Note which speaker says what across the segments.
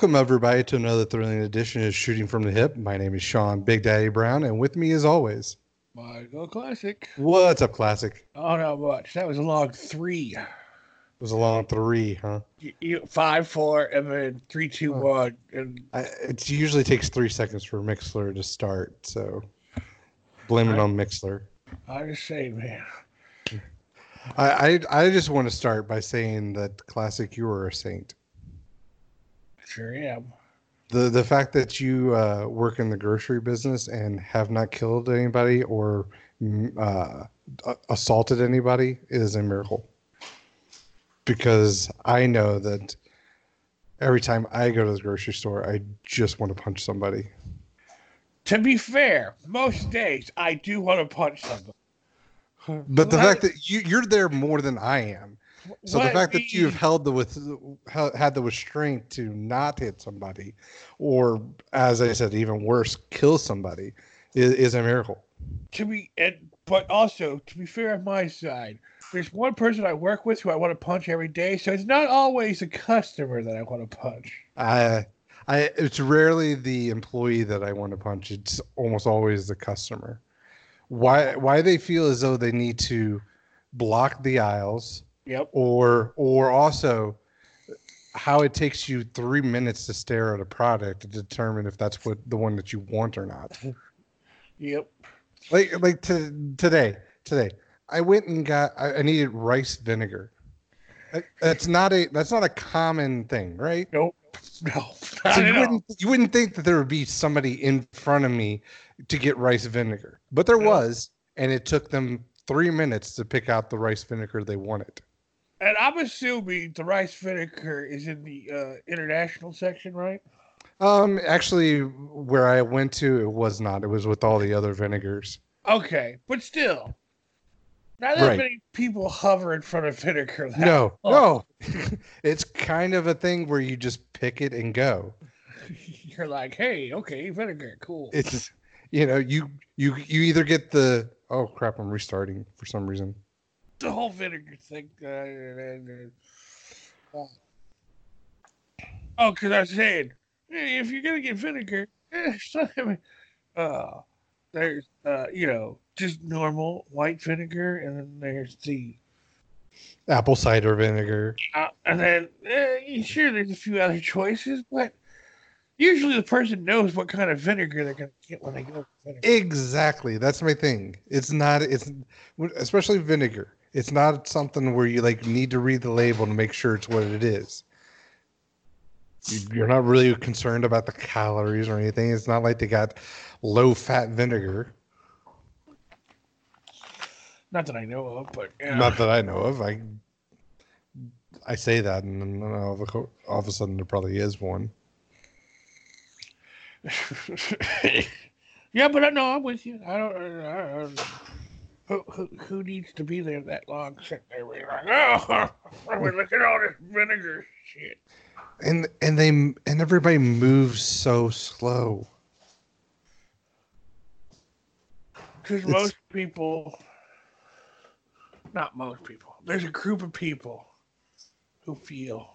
Speaker 1: Welcome, everybody, to another thrilling edition of Shooting from the Hip. My name is Sean Big Daddy Brown, and with me, as always,
Speaker 2: Michael Classic.
Speaker 1: what's up, Classic?
Speaker 2: Oh, not much. That was a long three.
Speaker 1: It was a long three, huh?
Speaker 2: You, you, five, four, and then three, two,
Speaker 1: Oh.
Speaker 2: one, and
Speaker 1: I, it usually takes three seconds for Mixlr to start, so blame it on Mixlr.
Speaker 2: I just say, man.
Speaker 1: I, I, I just want to start by saying that, Classic, you are a saint.
Speaker 2: Sure am.
Speaker 1: The the fact that you uh, work in the grocery business and have not killed anybody or mm, uh, assaulted anybody is a miracle. Because I know that every time I go to the grocery store, I just want to punch somebody.
Speaker 2: To be fair, most days I do want to punch somebody.
Speaker 1: But the fact that you you're there more than I am, so the
Speaker 2: let
Speaker 1: fact that you've held the with had the restraint to not hit somebody, or as I said, even worse, kill somebody, is, is a miracle.
Speaker 2: to be and but also to be fair on my side there's one person i work with who i want to punch every day so it's not always a customer that i want to punch
Speaker 1: I, I, it's rarely the employee that I want to punch. It's almost always the customer. Why, why they feel as though they need to block the aisles,
Speaker 2: yep
Speaker 1: or, or also how it takes you three minutes to stare at a product to determine if that's what the one that you want or not.
Speaker 2: yep
Speaker 1: Like, like to, today, today, I went and got. I, I needed rice vinegar. That- That's not a. That's not a common thing, right?
Speaker 2: nope no
Speaker 1: So you wouldn't you wouldn't think that there would be somebody in front of me to get rice vinegar, but there
Speaker 2: No.
Speaker 1: was, and it took them three minutes to pick out the rice vinegar they wanted.
Speaker 2: And i'm assuming the rice vinegar is in the uh, international section right
Speaker 1: Um, actually, where I went to, it was not. It was with all the other vinegars.
Speaker 2: okay but still not that
Speaker 1: Right.
Speaker 2: many people hover in front of vinegar
Speaker 1: No,
Speaker 2: long.
Speaker 1: no, it's kind of a thing where you just pick it and go.
Speaker 2: you're like hey okay vinegar cool
Speaker 1: It's, you know, you you you either get the oh crap, I'm restarting for some reason.
Speaker 2: The whole vinegar thing. Uh, uh, oh, because I said, if you're gonna get vinegar, eh, so- I mean, uh, there's uh, you know, just normal white vinegar, and then there's the
Speaker 1: Apple cider vinegar.
Speaker 2: uh, and then uh, sure there's a few other choices, but usually the person knows what kind of vinegar they're gonna get when they go. Vinegar.
Speaker 1: Exactly. That's my thing. It's not. It's especially vinegar. It's not something where you like need to read the label to make sure it's what it is. You- You're not really concerned about the calories or anything. It's not like they got low fat vinegar.
Speaker 2: Not that I know of, but yeah.
Speaker 1: Not that I know of. I I say that, and then all of, a, all of a sudden there probably is one.
Speaker 2: yeah, but I know I'm with you. I don't. I don't who, who, who needs to be there that long sitting there being like, oh, look at all this vinegar shit.
Speaker 1: And and they and everybody moves so slow.
Speaker 2: Because most people, not most people, there's a group of people who feel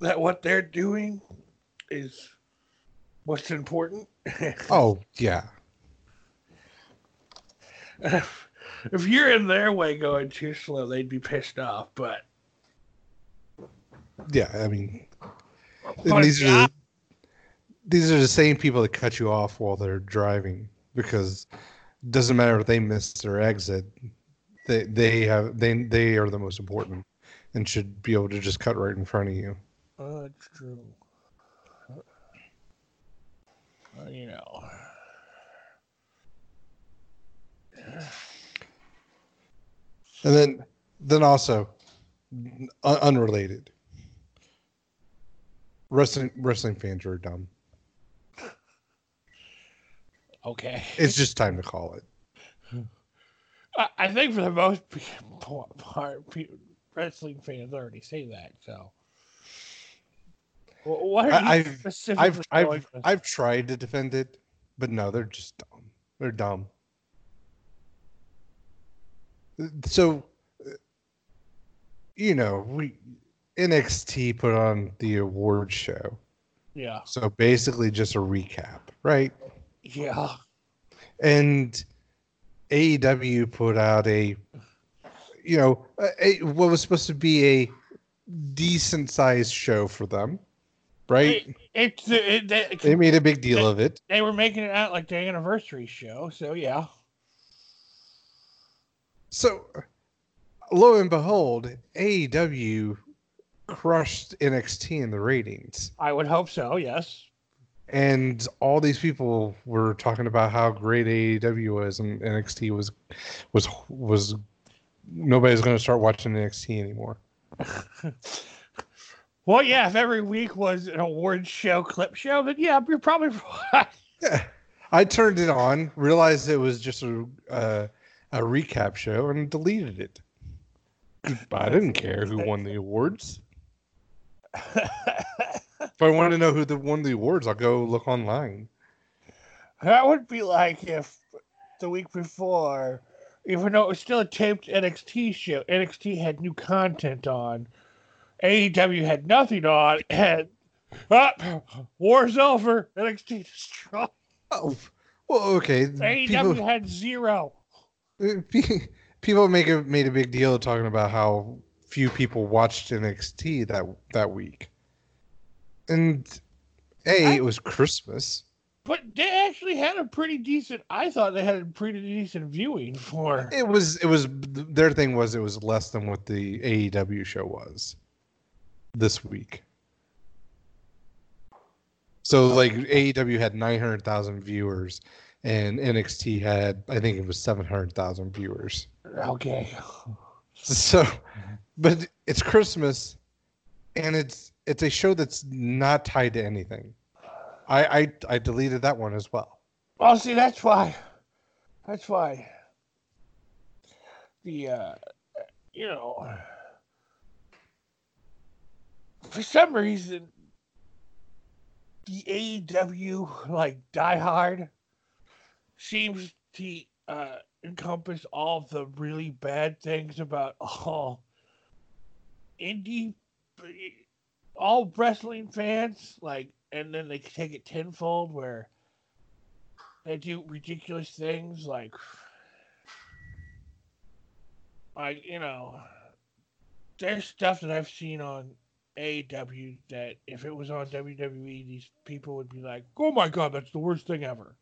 Speaker 2: that what they're doing is what's important.
Speaker 1: Oh yeah.
Speaker 2: If, if you're in their way going too slow, they'd be pissed off. But,
Speaker 1: Yeah, I mean,
Speaker 2: but
Speaker 1: these
Speaker 2: the
Speaker 1: are the, these are the same people that cut you off while they're driving because it doesn't matter if they miss their exit. They they have they they are the most important and should be able to just cut right in front of you.
Speaker 2: Oh, that's true. You know.
Speaker 1: And then then also un- unrelated. Wrestling wrestling fans are dumb.
Speaker 2: Okay.
Speaker 1: It's just time to call it.
Speaker 2: I, I think for the most part, wrestling fans already say that. So, Wh- what are you
Speaker 1: I've-
Speaker 2: specifically
Speaker 1: I've I've? I've tried to defend it, but no, they're just dumb. They're dumb. So, you know, we NXT put on the award show.
Speaker 2: Yeah.
Speaker 1: So basically just a recap, right?
Speaker 2: Yeah.
Speaker 1: And AEW put out a you know, a, a, what was supposed to be a decent sized show for them, right?
Speaker 2: It, it's it, they,
Speaker 1: they made a big deal of it.
Speaker 2: They were making it out like their anniversary show, so yeah.
Speaker 1: So, lo and behold, AEW crushed NXT in the ratings.
Speaker 2: I would hope so. Yes.
Speaker 1: And all these people were talking about how great AEW was, and NXT was was was nobody's going to start watching NXT anymore.
Speaker 2: well, yeah, if every week was an award show, clip show, then yeah, you're probably right.
Speaker 1: Yeah, I turned it on, realized it was just a uh, a recap show, and deleted it. I didn't care who won the awards. if I want to know who the, won the awards, I'll go look online.
Speaker 2: That would be like if the week before even though it was still a taped NXT show, NXT had new content on. AEW had nothing on, and ah, war's over. NXT destroyed.
Speaker 1: Oh, well, okay.
Speaker 2: AEW people, had zero.
Speaker 1: People make a made a big deal talking about how few people watched NXT that that week, and a I, it was Christmas.
Speaker 2: But they actually had a pretty decent. I thought they had a pretty decent viewing for.
Speaker 1: It was. It was. Their thing was it was less than what the AEW show was this week. So like AEW had nine hundred thousand viewers, and NXT had I think it was seven hundred thousand viewers.
Speaker 2: Okay.
Speaker 1: So, but it's Christmas, and it's it's a show that's not tied to anything. I, I I deleted that one as well.
Speaker 2: Well, see, that's why. That's why. The uh, you know, for some reason, the AEW like Die Hard seems to uh, encompass all the really bad things about all indie, all wrestling fans. Like and then they take it tenfold where they do ridiculous things like like you know there's stuff that I've seen on AW that if it was on WWE these people would be like, "Oh my god, that's the worst thing ever."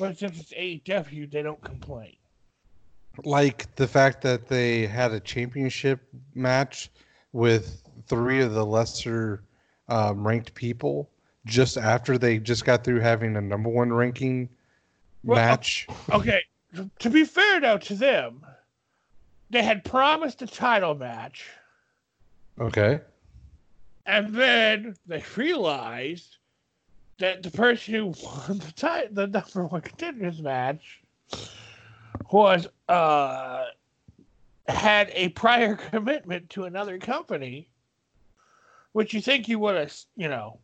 Speaker 2: But since it's AEW, they don't complain.
Speaker 1: Like the fact that they had a championship match with three of the lesser um, ranked people just after they just got through having a number one ranking well, match.
Speaker 2: Okay, to be fair though to them, they had promised a title match.
Speaker 1: Okay.
Speaker 2: And then they realized that the person who won the title, the number one contenders match, was uh had a prior commitment to another company, which you think you would have, you know,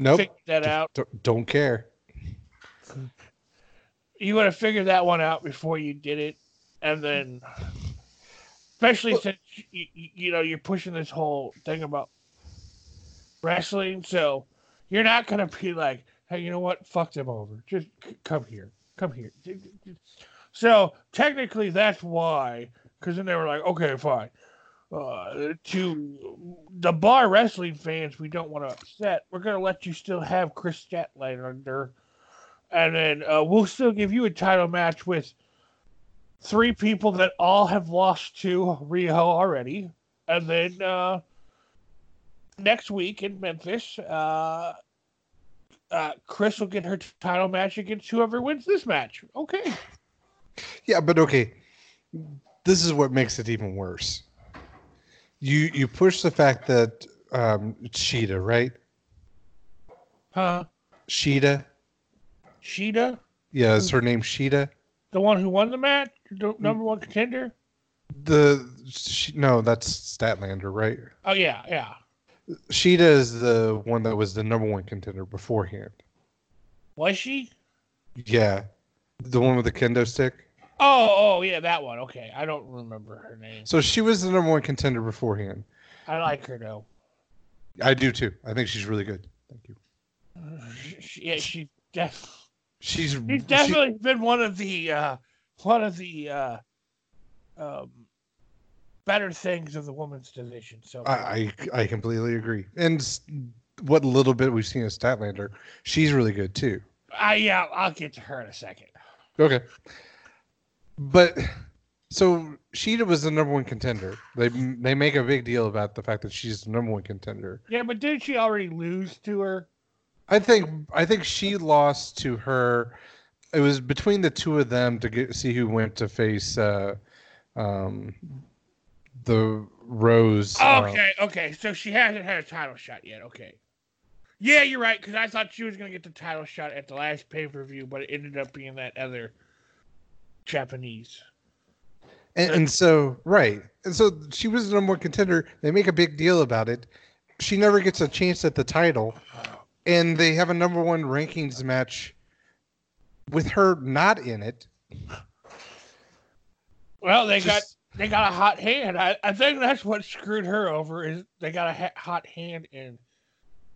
Speaker 1: Nope.
Speaker 2: Figure that out.
Speaker 1: Don't care.
Speaker 2: You would have figured that one out before you did it, and then, especially well, since you, you know you're pushing this whole thing about wrestling, so you're not gonna be like, hey, you know what? Fuck them over. Just come here. Come here. So technically, that's why. Because then they were like, okay, fine uh, to the bar wrestling fans we don't want to upset, we're to let you still have Kris Statlander. Under, and then uh, we'll still give you a title match with three people that all have lost to Riho already. And then uh, next week in Memphis, uh, uh, Kris will get her title match against whoever wins this match. Okay.
Speaker 1: Yeah, but okay. This is what makes it even worse you you push the fact that um Shida, right?
Speaker 2: Huh?
Speaker 1: Sheeta.
Speaker 2: Sheeta?
Speaker 1: Yeah, is her name Sheeta?
Speaker 2: The one who won the match, the number one contender.
Speaker 1: The she, no, that's Statlander, right?
Speaker 2: Oh yeah, yeah.
Speaker 1: Shida is the one that was the number one contender beforehand.
Speaker 2: Was she?
Speaker 1: Yeah, the one with the kendo stick.
Speaker 2: Oh, oh yeah, that one. Okay, I don't remember her name.
Speaker 1: So she was the number one contender beforehand.
Speaker 2: I like her though.
Speaker 1: I do too. I think she's really good. Thank you.
Speaker 2: Uh, she, yeah, she
Speaker 1: She's
Speaker 2: she's
Speaker 1: she-
Speaker 2: definitely been one of the uh, one of the uh, um, better things of the women's division. So
Speaker 1: I, I I completely agree. And what little bit we've seen of Statlander, she's really good too.
Speaker 2: I yeah, I'll get to her in a second.
Speaker 1: Okay. But so Sheeta was the number one contender. They they make a big deal about the fact that she's the number one contender.
Speaker 2: Yeah, but didn't she already lose to her?
Speaker 1: I think I think she lost to her. It was between the two of them to get see who went to face uh, um, the Rose. uh,
Speaker 2: Okay, okay. So she hasn't had a title shot yet. Okay. Yeah, you're right. Because I thought she was gonna get the title shot at the last pay per view, but it ended up being that other Japanese.
Speaker 1: And, and so, right. And so she was the number one contender. They make a big deal about it. She never gets a chance at the title. And they have a number one rankings match with her not in it.
Speaker 2: Well, they got
Speaker 1: Just-
Speaker 2: they got a hot hand. I, I think that's what screwed her over is they got a ha- hot hand in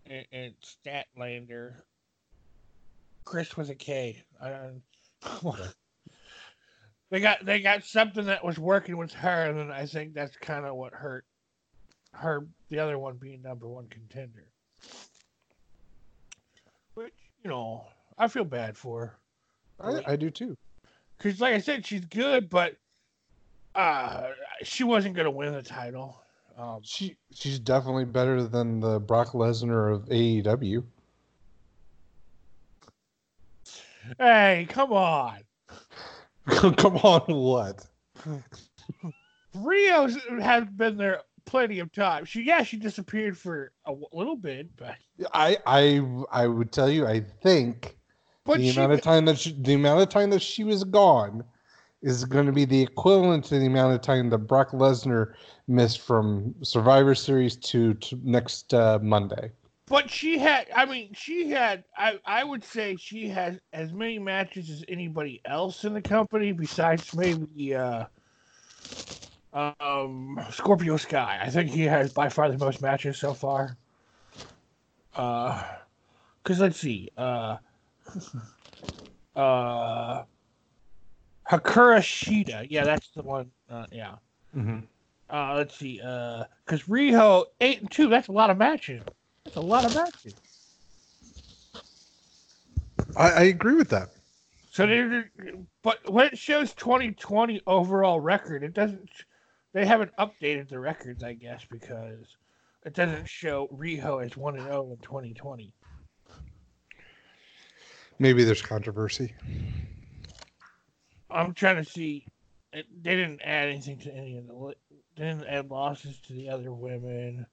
Speaker 2: in, in Statlander. Chris was a K. I don't- they got they got something that was working with her, and then I think that's kind of what hurt her. The other one being number one contender, which you know I feel bad for her.
Speaker 1: I, I do too.
Speaker 2: Because, like I said, she's good, but uh, she wasn't going to win the title. Um,
Speaker 1: She she's definitely better than the Brock Lesnar of AEW.
Speaker 2: hey, come on.
Speaker 1: Come on, what?
Speaker 2: Riho has been there plenty of times. She, yeah, she disappeared for a w- little bit, but
Speaker 1: I I I would tell you. I think
Speaker 2: but
Speaker 1: the
Speaker 2: she,
Speaker 1: amount of time that she, the amount of time that she was gone is going to be the equivalent to the amount of time that Brock Lesnar missed from Survivor Series to, to next uh, Monday.
Speaker 2: but she had. I mean, she had. I I would say she has as many matches as anybody else in the company, besides maybe uh, um Scorpio Sky. I think he has by far the most matches so far. Uh, because let's see. Uh, uh, Hikaru Shida. Yeah, that's the one. Uh, yeah.
Speaker 1: Mm-hmm.
Speaker 2: Uh, let's see. Uh, because Riho eight and two. That's a lot of matches. That's a lot of matches.
Speaker 1: I, I agree with that.
Speaker 2: So they, but when it shows 2020 overall record, it doesn't. They haven't updated the records, I guess, because it doesn't show Riho as one and zero in 2020.
Speaker 1: Maybe there's controversy.
Speaker 2: I'm trying to see. It, they didn't add anything to any of the. They didn't add losses to the other women.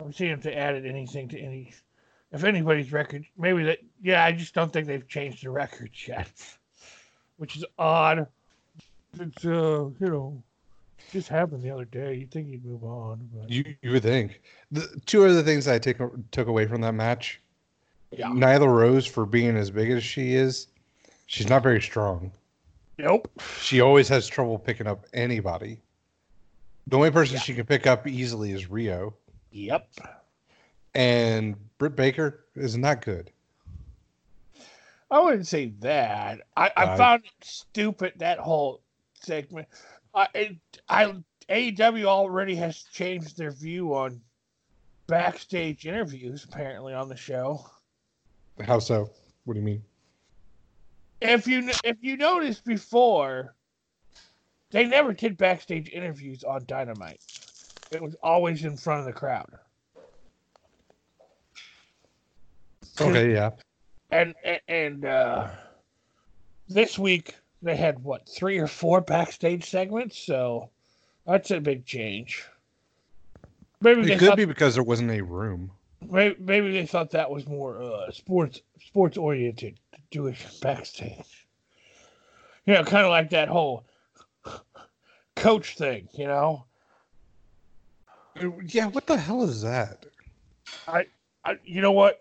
Speaker 2: I'm seeing if they added anything to any. If anybody's record, maybe that. Yeah, I just don't think they've changed the records yet, which is odd. It's uh, you know, just happened the other day. You'd think you'd move on, but
Speaker 1: You you would think. The two other things I take took away from that match.
Speaker 2: yeah,
Speaker 1: Nyla Rose for being as big as she is, she's not very strong.
Speaker 2: Nope.
Speaker 1: She always has trouble picking up anybody. The only person
Speaker 2: Yeah.
Speaker 1: she can pick up easily is Riho,
Speaker 2: Yep.
Speaker 1: and Britt Baker is not good.
Speaker 2: I wouldn't say that. I, I
Speaker 1: Uh,
Speaker 2: found it stupid that whole segment. I, it, I AEW already has changed their view on backstage interviews apparently on the show.
Speaker 1: How so? What do you mean?
Speaker 2: If you if you noticed before, they never did backstage interviews on Dynamite. It was always in front of the crowd.
Speaker 1: Okay, yeah.
Speaker 2: and and, and uh, this week they had what three or four backstage segments, so that's a big change. Maybe
Speaker 1: It could
Speaker 2: thought,
Speaker 1: be because there wasn't a room.
Speaker 2: maybe, maybe they thought that was more uh, sports sports oriented it backstage. You know, kind of like that whole coach thing. You know,
Speaker 1: Yeah, what the hell is that?
Speaker 2: I, you know what?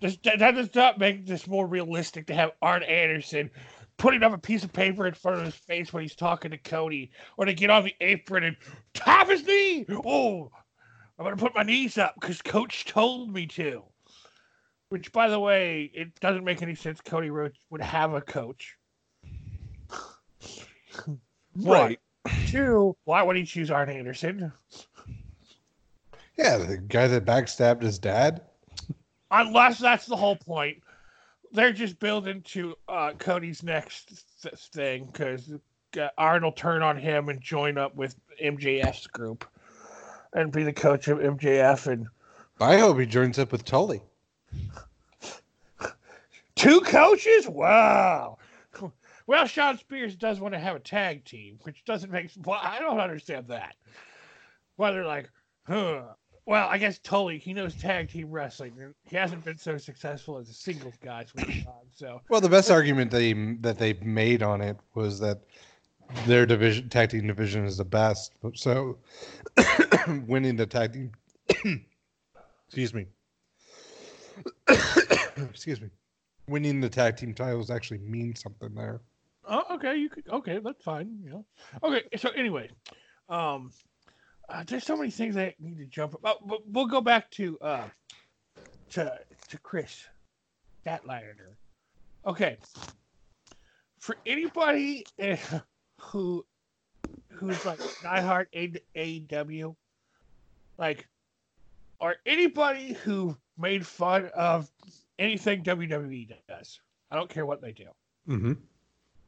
Speaker 2: This, that, that does not make this more realistic to have Arn Anderson putting up a piece of paper in front of his face when he's talking to Cody, or to get on the apron and tap his knee. Oh, I'm gonna put my knees up because Coach told me to. Which, by the way, it doesn't make any sense. Cody Rhodes would have a coach.
Speaker 1: Right.
Speaker 2: Two, why would he choose Arn Anderson?
Speaker 1: Yeah, the guy that backstabbed his dad.
Speaker 2: Unless that's the whole point. They're just building to uh, Cody's next th- thing because uh, Arn will turn on him and join up with MJF's group and be the coach of MJF. And
Speaker 1: I hope he joins up with Tully.
Speaker 2: two coaches? Wow. Well, Shawn Spears does want to have a tag team, which doesn't make. Well, I don't understand that. Why they're like, huh. Well, I guess Tully, he knows tag team wrestling. and He hasn't been so successful as a singles guy, so so
Speaker 1: Well, the best argument they that they made on it was that their division tag team division is the best. So winning the tag team excuse me. excuse me. Winning the tag team titles actually means something there.
Speaker 2: Oh, okay. You could. Okay, that's fine. Yeah. Okay. So anyway, um, uh, there's so many things I need to jump. About, but we'll go back to uh, to to Kris that Statlander. Okay. For anybody who who's like diehard AEW, like, or anybody who made fun of anything WWE does, I don't care what they do
Speaker 1: Mm-hmm.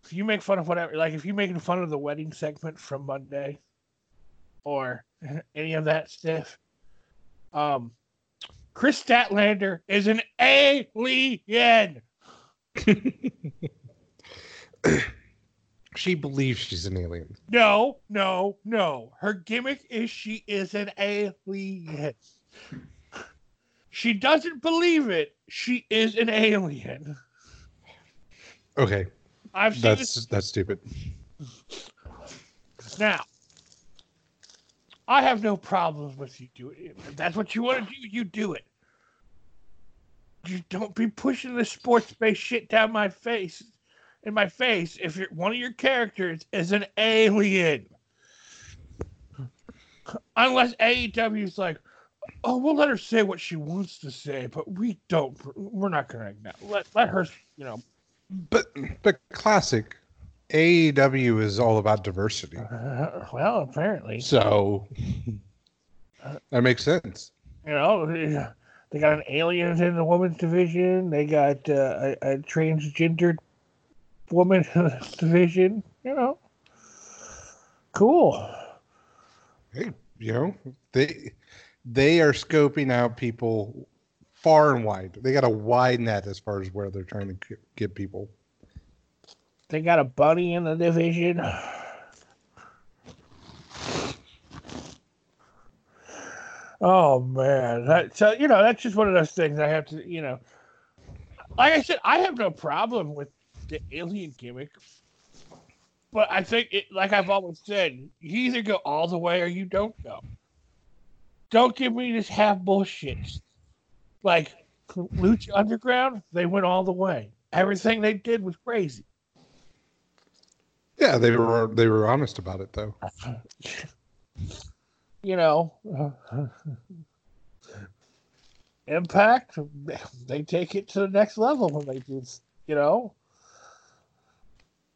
Speaker 2: if you make fun of whatever, like if you're making fun of the wedding segment from Monday or any of that stuff, um, Kris Statlander is an alien.
Speaker 1: She believes she's an alien.
Speaker 2: No, no, no. Her gimmick is she is an alien. She doesn't believe it. She is an alien.
Speaker 1: Okay,
Speaker 2: I've seen this
Speaker 1: that's that's stupid.
Speaker 2: Now, I have no problems with you doing it. If that's what you want to do, you do it. You don't be pushing the sports based shit down my face, in my face, if you're, one of your characters is an alien. Unless AEW's like, oh, we'll let her say what she wants to say, but we don't. We're not going to let let her, you know.
Speaker 1: But but classic AEW is all about diversity.
Speaker 2: Uh, well, apparently.
Speaker 1: So that makes sense.
Speaker 2: You know, they got an aliens in the women's division. They got uh, a, a transgendered woman in the division. You know, cool.
Speaker 1: Hey, you know, they they are scoping out people far and wide. They got a wide net as far as where they're trying to get people.
Speaker 2: They got a buddy in the division. Oh man, that, so you know that's just one of those things I have to, you know. Like I said, I have no problem with the alien gimmick, but I think it, like I've always said, you either go all the way or you don't go. Don't give me this half bullshit. Like Lucha Underground, they went all the way. Everything they did was crazy.
Speaker 1: Yeah, they were they were honest about it though.
Speaker 2: you know, Impact, they take it to the next level when they do, you know.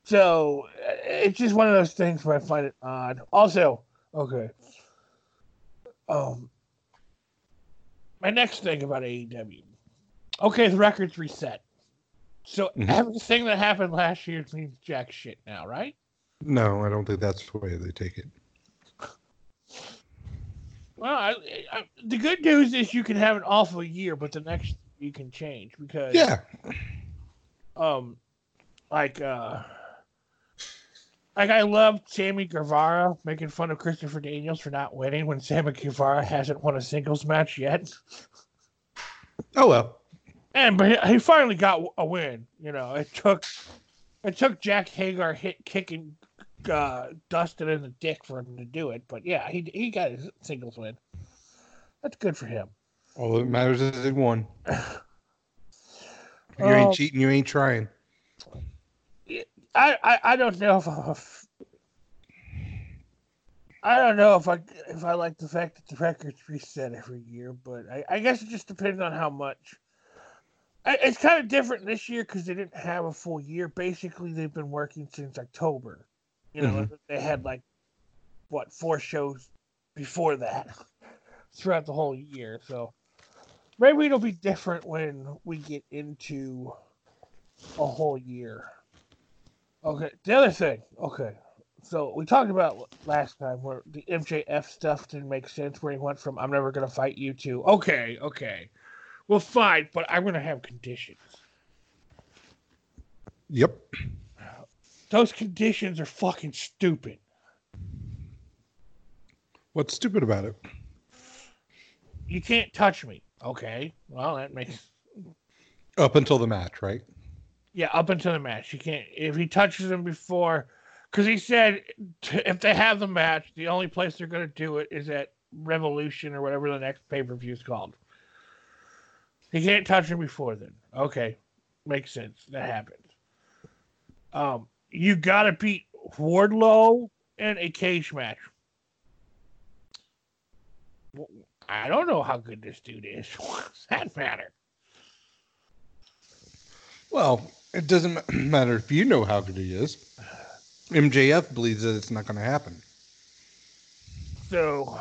Speaker 2: So it's just one of those things where I find it odd. Also, okay. Um, my next thing about AEW. Okay, the record's reset. So
Speaker 1: Mhm.
Speaker 2: everything that happened last year means jack shit now, right?
Speaker 1: No, I don't think that's the way they take it.
Speaker 2: Well, I, I, the good news is you can have an awful year, but the next you can change because
Speaker 1: Yeah,
Speaker 2: um, like uh, like I love Sammy Guevara making fun of Christopher Daniels for not winning when Sammy Guevara hasn't won a singles match yet,
Speaker 1: Oh well.
Speaker 2: and but he, he finally got a win. You know, it took it took Jake Hager hit kicking uh, Dustin in the dick for him to do it, but yeah, he he got his singles win. That's good for him.
Speaker 1: All that matters is it won. You ain't cheating, you ain't trying.
Speaker 2: I, I, I don't know if, I don't know if I if I like the fact that the records reset every year, but I, I guess it just depends on how much. I, it's kind of different this year because they didn't have a full year. Basically, they've been working since October. You know,
Speaker 1: Mhm.
Speaker 2: they had like what four shows before that throughout the whole year. So maybe it'll be different when we get into a whole year. Okay, the other thing. Okay, so we talked about last time where the MJF stuff didn't make sense, where he went from "I'm never gonna fight you" to "Okay, okay, well, fine, but I'm gonna have conditions."
Speaker 1: Yep.
Speaker 2: Those conditions are fucking stupid.
Speaker 1: What's stupid about it?
Speaker 2: You can't touch me. Okay, well that makes
Speaker 1: Up until the match, right?
Speaker 2: Yeah up until the match. You can't if he touches him before, because he said if they have the match, the only place they're gonna do it is at Revolution or whatever the next pay per view is called. He can't touch him before then. Okay, makes sense. That happens. Um, you gotta beat Wardlow in a cage match. I don't know how good this dude is. What's that matter?
Speaker 1: Well, it doesn't matter if you know how good he is. MJF believes that it's not going to happen.
Speaker 2: So,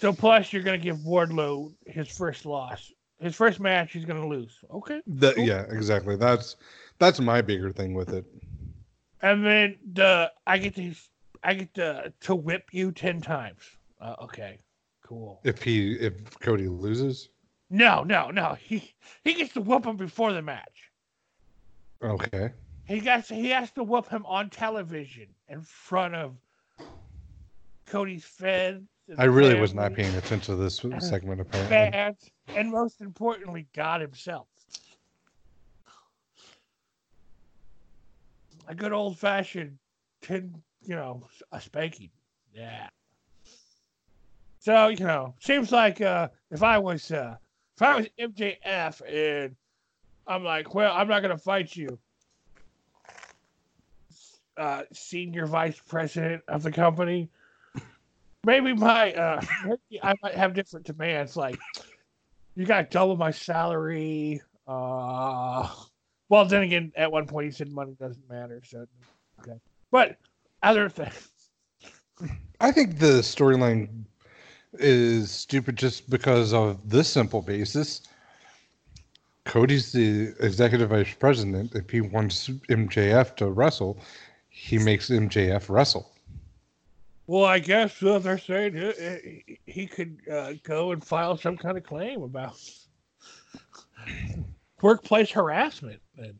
Speaker 2: so plus you're gonna give Wardlow his first loss, his first match. He's gonna lose. Okay,
Speaker 1: The,
Speaker 2: Cool.
Speaker 1: Yeah, exactly. That's that's my bigger thing with it.
Speaker 2: and then the I get to I get to to whip you ten times. Uh, okay, cool.
Speaker 1: If he if Cody loses,
Speaker 2: No, no, no. He he gets to whoop him before the match.
Speaker 1: Okay.
Speaker 2: He gets he has to whoop him on television in front of Cody's fans.
Speaker 1: I really was not paying attention to this segment apparently.
Speaker 2: fans, and most importantly, God Himself. A good old fashioned ten, you know, a spanking. Yeah. So you know, seems like uh, if I was uh, if I was MJF and I'm like, well, I'm not gonna fight you. Uh, senior vice president of the company. Maybe my uh, maybe I might have different demands. Like, you got double my salary. Uh, well, then again, at one point he said money doesn't matter. So, okay, but other things.
Speaker 1: I think the storyline is stupid just because of this simple basis. Cody's the executive vice president. If he wants MJF to wrestle, he makes MJF wrestle.
Speaker 2: Well, I guess uh, they're saying uh, he could uh, go and file some kind of claim about workplace harassment. And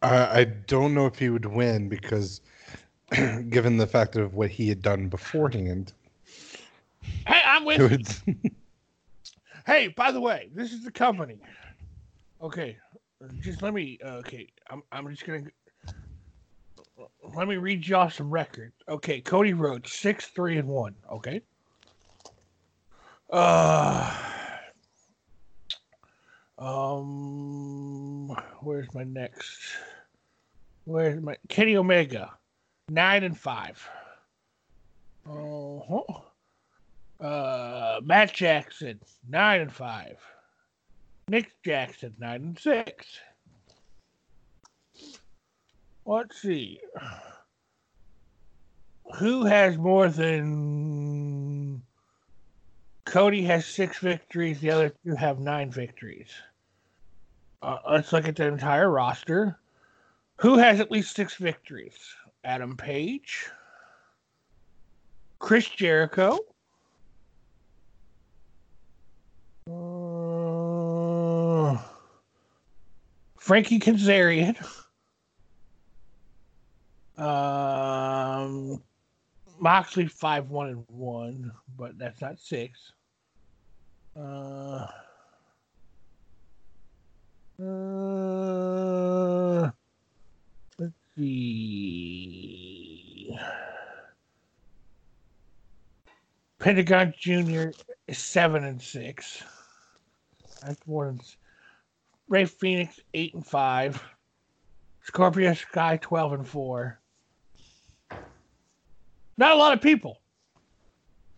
Speaker 1: I, I don't know if he would win because, given the fact of what he had done beforehand,
Speaker 2: hey, I'm with
Speaker 1: would,
Speaker 2: Hey, by the way, this is the company. Okay, just let me. Okay, I'm. I'm just gonna. Let me read y'all some records. Okay, Cody Rhodes six three and one. Okay. Uh. Um. Where's my next? Where's my Kenny Omega? Nine and five. Uh huh. Uh, Matt Jackson, nine and five. Nick Jackson, nine and six. Let's see. Who has more than Cody has six victories, the other two have nine victories. Uh, let's look at the entire roster. Who has at least six victories? Adam Page, Chris Jericho, Frankie Kazarian. Um, Moxley five one and one, but that's not six. Uh, uh, let's see. Pentagon Junior is seven and six. That's more than Rey Fenix eight and five. Scorpio Sky twelve and four. Not a lot of people.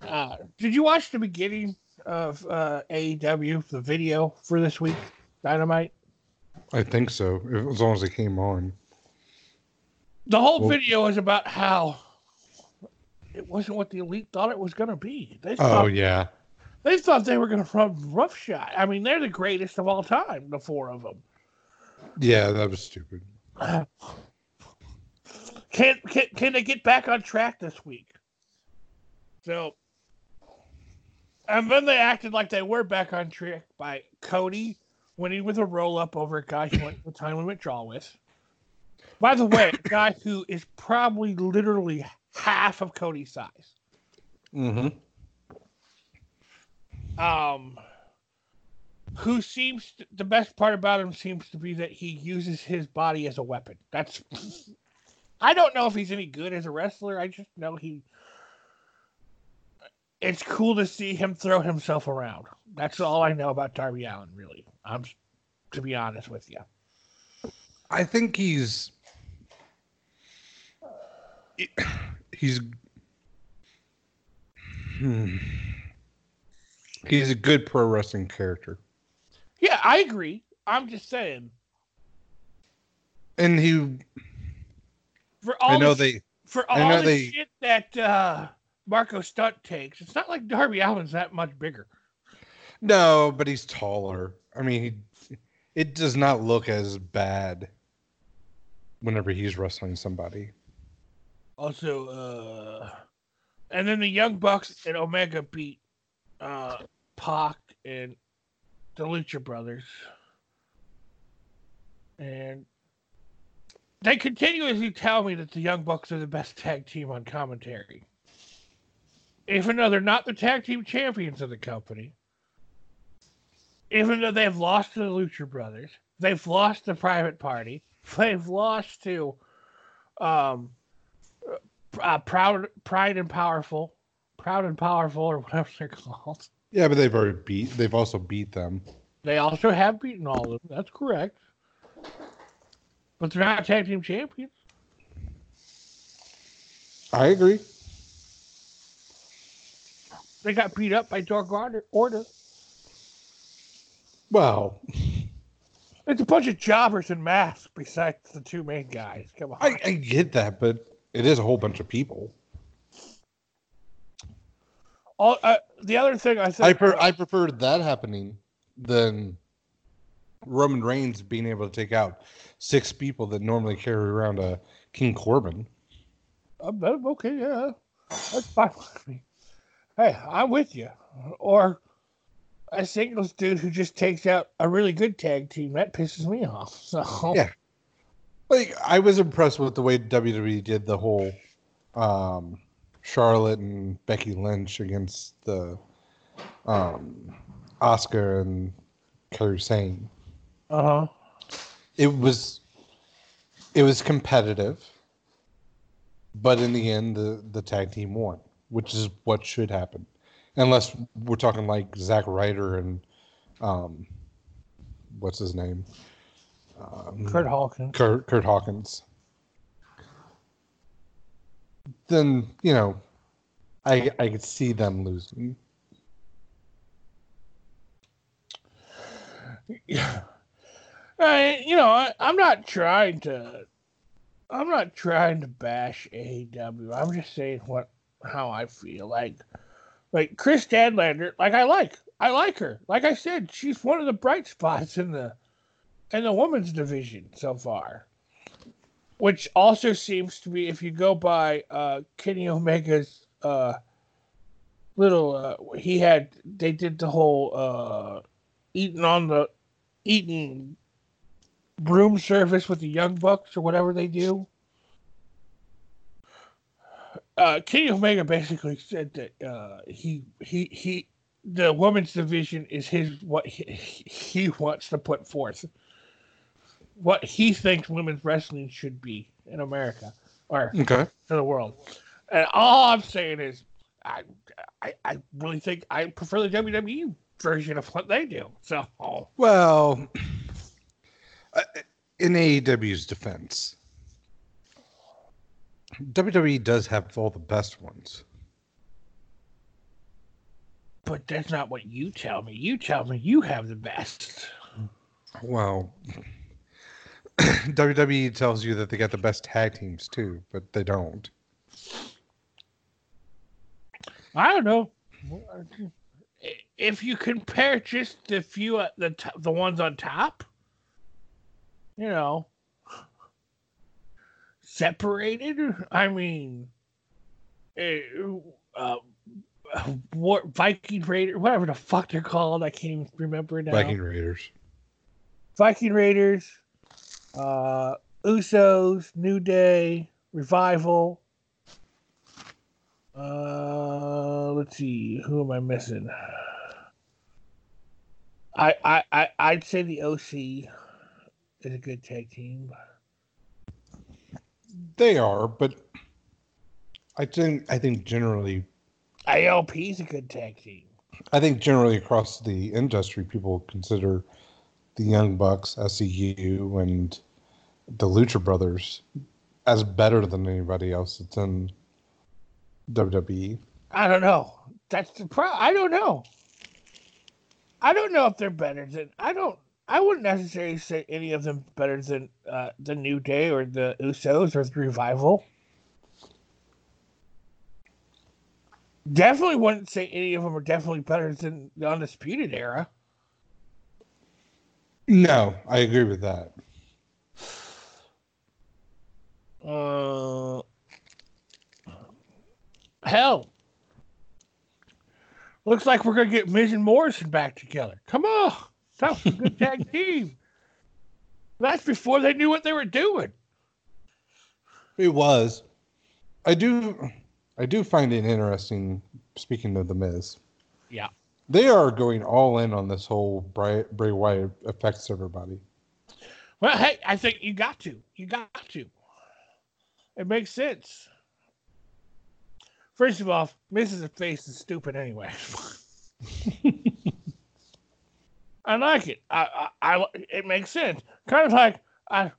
Speaker 2: Uh, did you watch the beginning of uh, AEW, the video for this week, Dynamite?
Speaker 1: I think so, as long as it came on.
Speaker 2: The whole
Speaker 1: Well-
Speaker 2: video is about how it wasn't what the elite thought it was going to be. They
Speaker 1: Oh yeah,
Speaker 2: they thought they were going to run roughshod. I mean, they're the greatest of all time, the four of them.
Speaker 1: yeah, that was stupid.
Speaker 2: Can, can can they get back on track this week? So, and then they acted like they were back on track by Cody winning with a roll up over a guy he went to time limit draw with. By the way, a guy who is probably literally half of Cody's size.
Speaker 1: Mm-hmm.
Speaker 2: Um, who seems to, the best part about him seems to be that he uses his body as a weapon. That's I don't know if he's any good as a wrestler. I just know he. It's cool to see him throw himself around. That's all I know about Darby Allin, really. I'm, to be honest with you.
Speaker 1: I think he's he's hmm. He's a good pro wrestling character,
Speaker 2: Yeah, I agree. I'm just saying
Speaker 1: and he.
Speaker 2: for all
Speaker 1: I know
Speaker 2: the,
Speaker 1: they.
Speaker 2: for all the
Speaker 1: they-
Speaker 2: shit that uh, Marko Stunt takes, it's not like Darby Allin's that much bigger.
Speaker 1: No, but he's taller. I mean, he, it does not look as bad whenever he's wrestling somebody.
Speaker 2: Also, uh, and then the Young Bucks and Omega beat uh, Pac and the Lucha Brothers, and they continuously tell me that the Young Bucks are the best tag team on commentary. Even though they're not the tag team champions of the company, even though they've lost to the Lucha Brothers, they've lost to Private Party, they've lost to um, uh, proud, pride and powerful, proud and powerful, or whatever they're called.
Speaker 1: Yeah, but they've already beat. They've also beat them.
Speaker 2: They also have beaten all of them. That's correct. But they're not tag team champions.
Speaker 1: I agree.
Speaker 2: They got beat up by Dark Order. Order.
Speaker 1: Well,
Speaker 2: It's a bunch of jobbers in masks besides the two main guys. Come on.
Speaker 1: I, I get that, but it is a whole bunch of people.
Speaker 2: All, uh, the other thing I think
Speaker 1: I per, I prefer that happening than Roman Reigns being able to take out six people that normally carry around a King Corbin.
Speaker 2: I'm, I'm okay, yeah. That's fine with me. Hey, I'm with you. Or a singles dude who just takes out a really good tag team. That pisses me off. So
Speaker 1: Yeah. Like I was impressed with the way WWE did the whole um, Charlotte and Becky Lynch against the um, Asuka and Kairi Sane.
Speaker 2: Uh huh.
Speaker 1: It was it was competitive, but in the end, the the tag team won, which is what should happen, unless we're talking like Zack Ryder and um, what's his name, um,
Speaker 2: Curt Hawkins.
Speaker 1: Curt, Curt Hawkins. Then you know, I I could see them losing.
Speaker 2: Yeah. I, you know, I, I'm not trying to. I'm not trying to bash AEW. I'm just saying what how I feel. Like, like Kris Statlander. Like I like, I like her. Like I said, she's one of the bright spots in the in the women's division so far. Which also seems to be, if you go by uh, Kenny Omega's uh, little, uh, he had they did the whole uh, eating on the eating room service with the Young Bucks or whatever they do. Uh, Kenny Omega basically said that uh, he he he the women's division is his what he, he wants to put forth, what he thinks women's wrestling should be in America or
Speaker 1: Okay.
Speaker 2: to the world. And all I'm saying is, I, I, I really think I prefer the WWE version of what they do. So,
Speaker 1: Well, uh, in AEW's defense, WWE does have all the best ones.
Speaker 2: But that's not what you tell me. You tell me you have the best.
Speaker 1: Well, WWE tells you that they got the best tag teams too, but they don't.
Speaker 2: I don't know. If you compare just the few at the top, the ones on top, you know, separated. I mean, eh, uh, what Viking Raider, whatever the fuck they're called, I can't even remember now.
Speaker 1: Viking Raiders.
Speaker 2: Viking Raiders, uh, Usos, New Day, Revival. Uh, let's see, who am I missing? I I I I'd say the OC is a good tag team.
Speaker 1: They are, but I think I think generally
Speaker 2: AOP is a good tag team.
Speaker 1: I think generally across the industry, people consider the Young Bucks, SCU, and the Lucha Brothers as better than anybody else that's in WWE.
Speaker 2: I don't know. That's the pro. I don't know. I don't know if they're better than. I don't. I wouldn't necessarily say any of them better than uh, the New Day or the Usos or the Revival. Definitely wouldn't say any of them are definitely better than the Undisputed Era.
Speaker 1: No, I agree with that.
Speaker 2: Uh, hell, looks like we're gonna get Miz and Morrison back together. Come on, that's a good tag team. That's before they knew what they were doing.
Speaker 1: It was. I do. I do find it interesting. Speaking of the Miz,
Speaker 2: Yeah.
Speaker 1: They are going all in on this whole Bray, Bray Wyatt affects everybody.
Speaker 2: Well, hey, I think you got to. You got to. It makes sense. First of all, Miz's Face is stupid anyway. I like it. I, I, I, it makes sense. Kind of like I.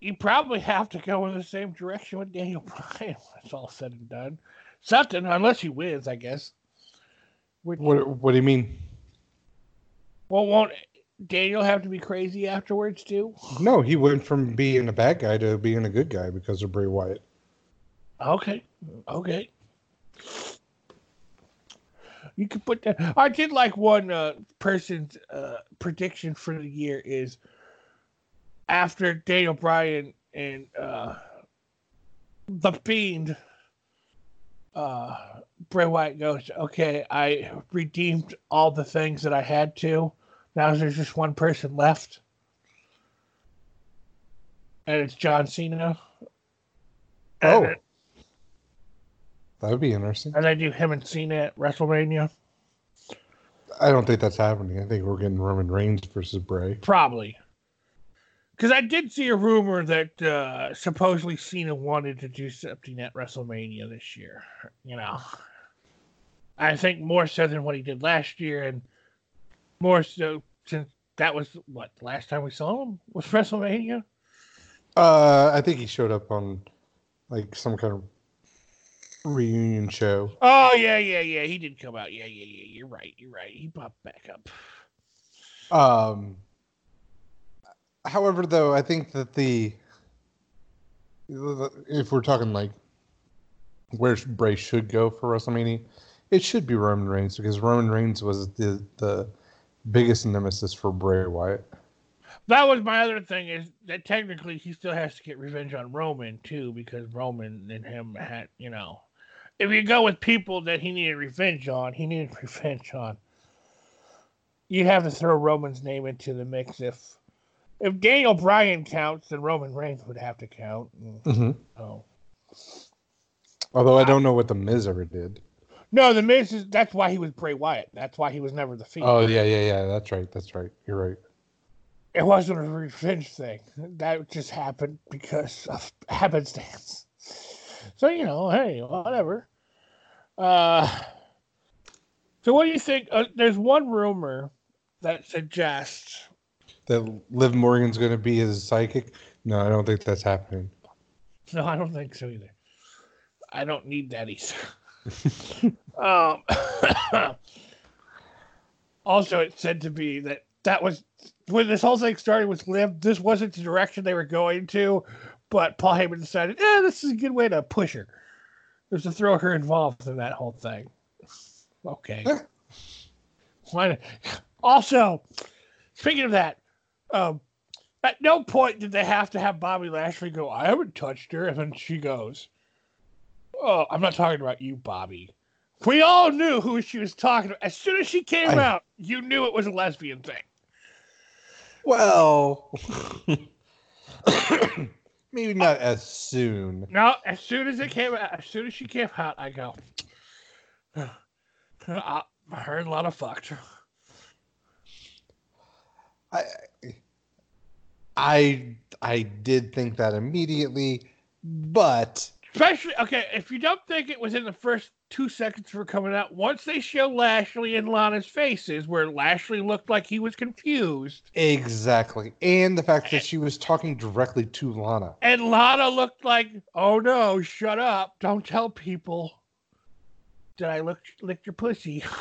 Speaker 2: You probably have to go in the same direction with Daniel Bryan when it's all said and done. Something, unless he wins, I guess. Which,
Speaker 1: What What do you mean?
Speaker 2: well, won't Daniel have to be crazy afterwards too?
Speaker 1: No, he went from being a bad guy to being a good guy because of Bray Wyatt.
Speaker 2: Okay. Okay. You could put that. I did like one uh, person's uh, prediction for the year is after Daniel Bryan and uh, the Fiend, uh, Bray Wyatt goes, "Okay, I redeemed all the things that I had to. Now there's just one person left, and it's John Cena."
Speaker 1: Oh. That would be interesting.
Speaker 2: And they do him and Cena at WrestleMania?
Speaker 1: I don't think that's happening. I think we're getting Roman Reigns versus Bray.
Speaker 2: Probably. Because I did see a rumor that uh, supposedly Cena wanted to do something at WrestleMania this year. You know, I think more so than what he did last year, and more so since that was what the last time we saw him was WrestleMania.
Speaker 1: Uh, I think he showed up on like some kind of reunion show.
Speaker 2: Oh yeah, yeah, yeah. He did come out. Yeah, yeah, yeah. You're right. You're right. He popped back up.
Speaker 1: Um, however, though, I think that the if we're talking like where Bray should go for WrestleMania, it should be Roman Reigns because Roman Reigns was the the biggest nemesis for Bray Wyatt.
Speaker 2: That was my other thing is that technically he still has to get revenge on Roman too because Roman and him had you know, if you go with people that he needed revenge on, he needed revenge on. You'd have to throw Roman's name into the mix if if Daniel Bryan counts, then Roman Reigns would have to count.
Speaker 1: Mm-hmm.
Speaker 2: Oh
Speaker 1: Although I don't know what the Miz ever did.
Speaker 2: No, the Miz is that's why he was Bray Wyatt. That's why he was never the Fiend.
Speaker 1: Oh yeah, yeah, yeah. That's right. That's right. You're right.
Speaker 2: it wasn't a revenge thing. That just happened because of happenstance. So you know, hey, whatever. Uh, so what do you think? Uh, there's one rumor that suggests
Speaker 1: That Liv Morgan's going to be his psychic. No, I don't think that's happening.
Speaker 2: No, I don't think so either. I don't need that either. um, also, it said to be that that was when this whole thing started with Liv. This wasn't the direction they were going to, but Paul Heyman decided, yeah, this is a good way to push her. There's to throw her involved in that whole thing. Okay. Why? Also, speaking of that, um, at no point did they have to have Bobby Lashley go, I haven't touched her. And then she goes, Oh, I'm not talking about you, Bobby. We all knew who she was talking to. As soon as she came
Speaker 1: I-
Speaker 2: out, you knew it was a lesbian thing.
Speaker 1: Well, maybe not as soon.
Speaker 2: No, as soon as it came out, as soon as she came out, I go, I heard a lot of fucked.
Speaker 1: I, I, I did think that immediately, but
Speaker 2: Especially, okay, if you don't think it was in the first two seconds for coming out, once they show Lashley and Lana's faces, where Lashley looked like he was confused,
Speaker 1: exactly, and the fact that she was talking directly to Lana.
Speaker 2: and Lana looked like, oh no, shut up, don't tell people that I looked licked your pussy.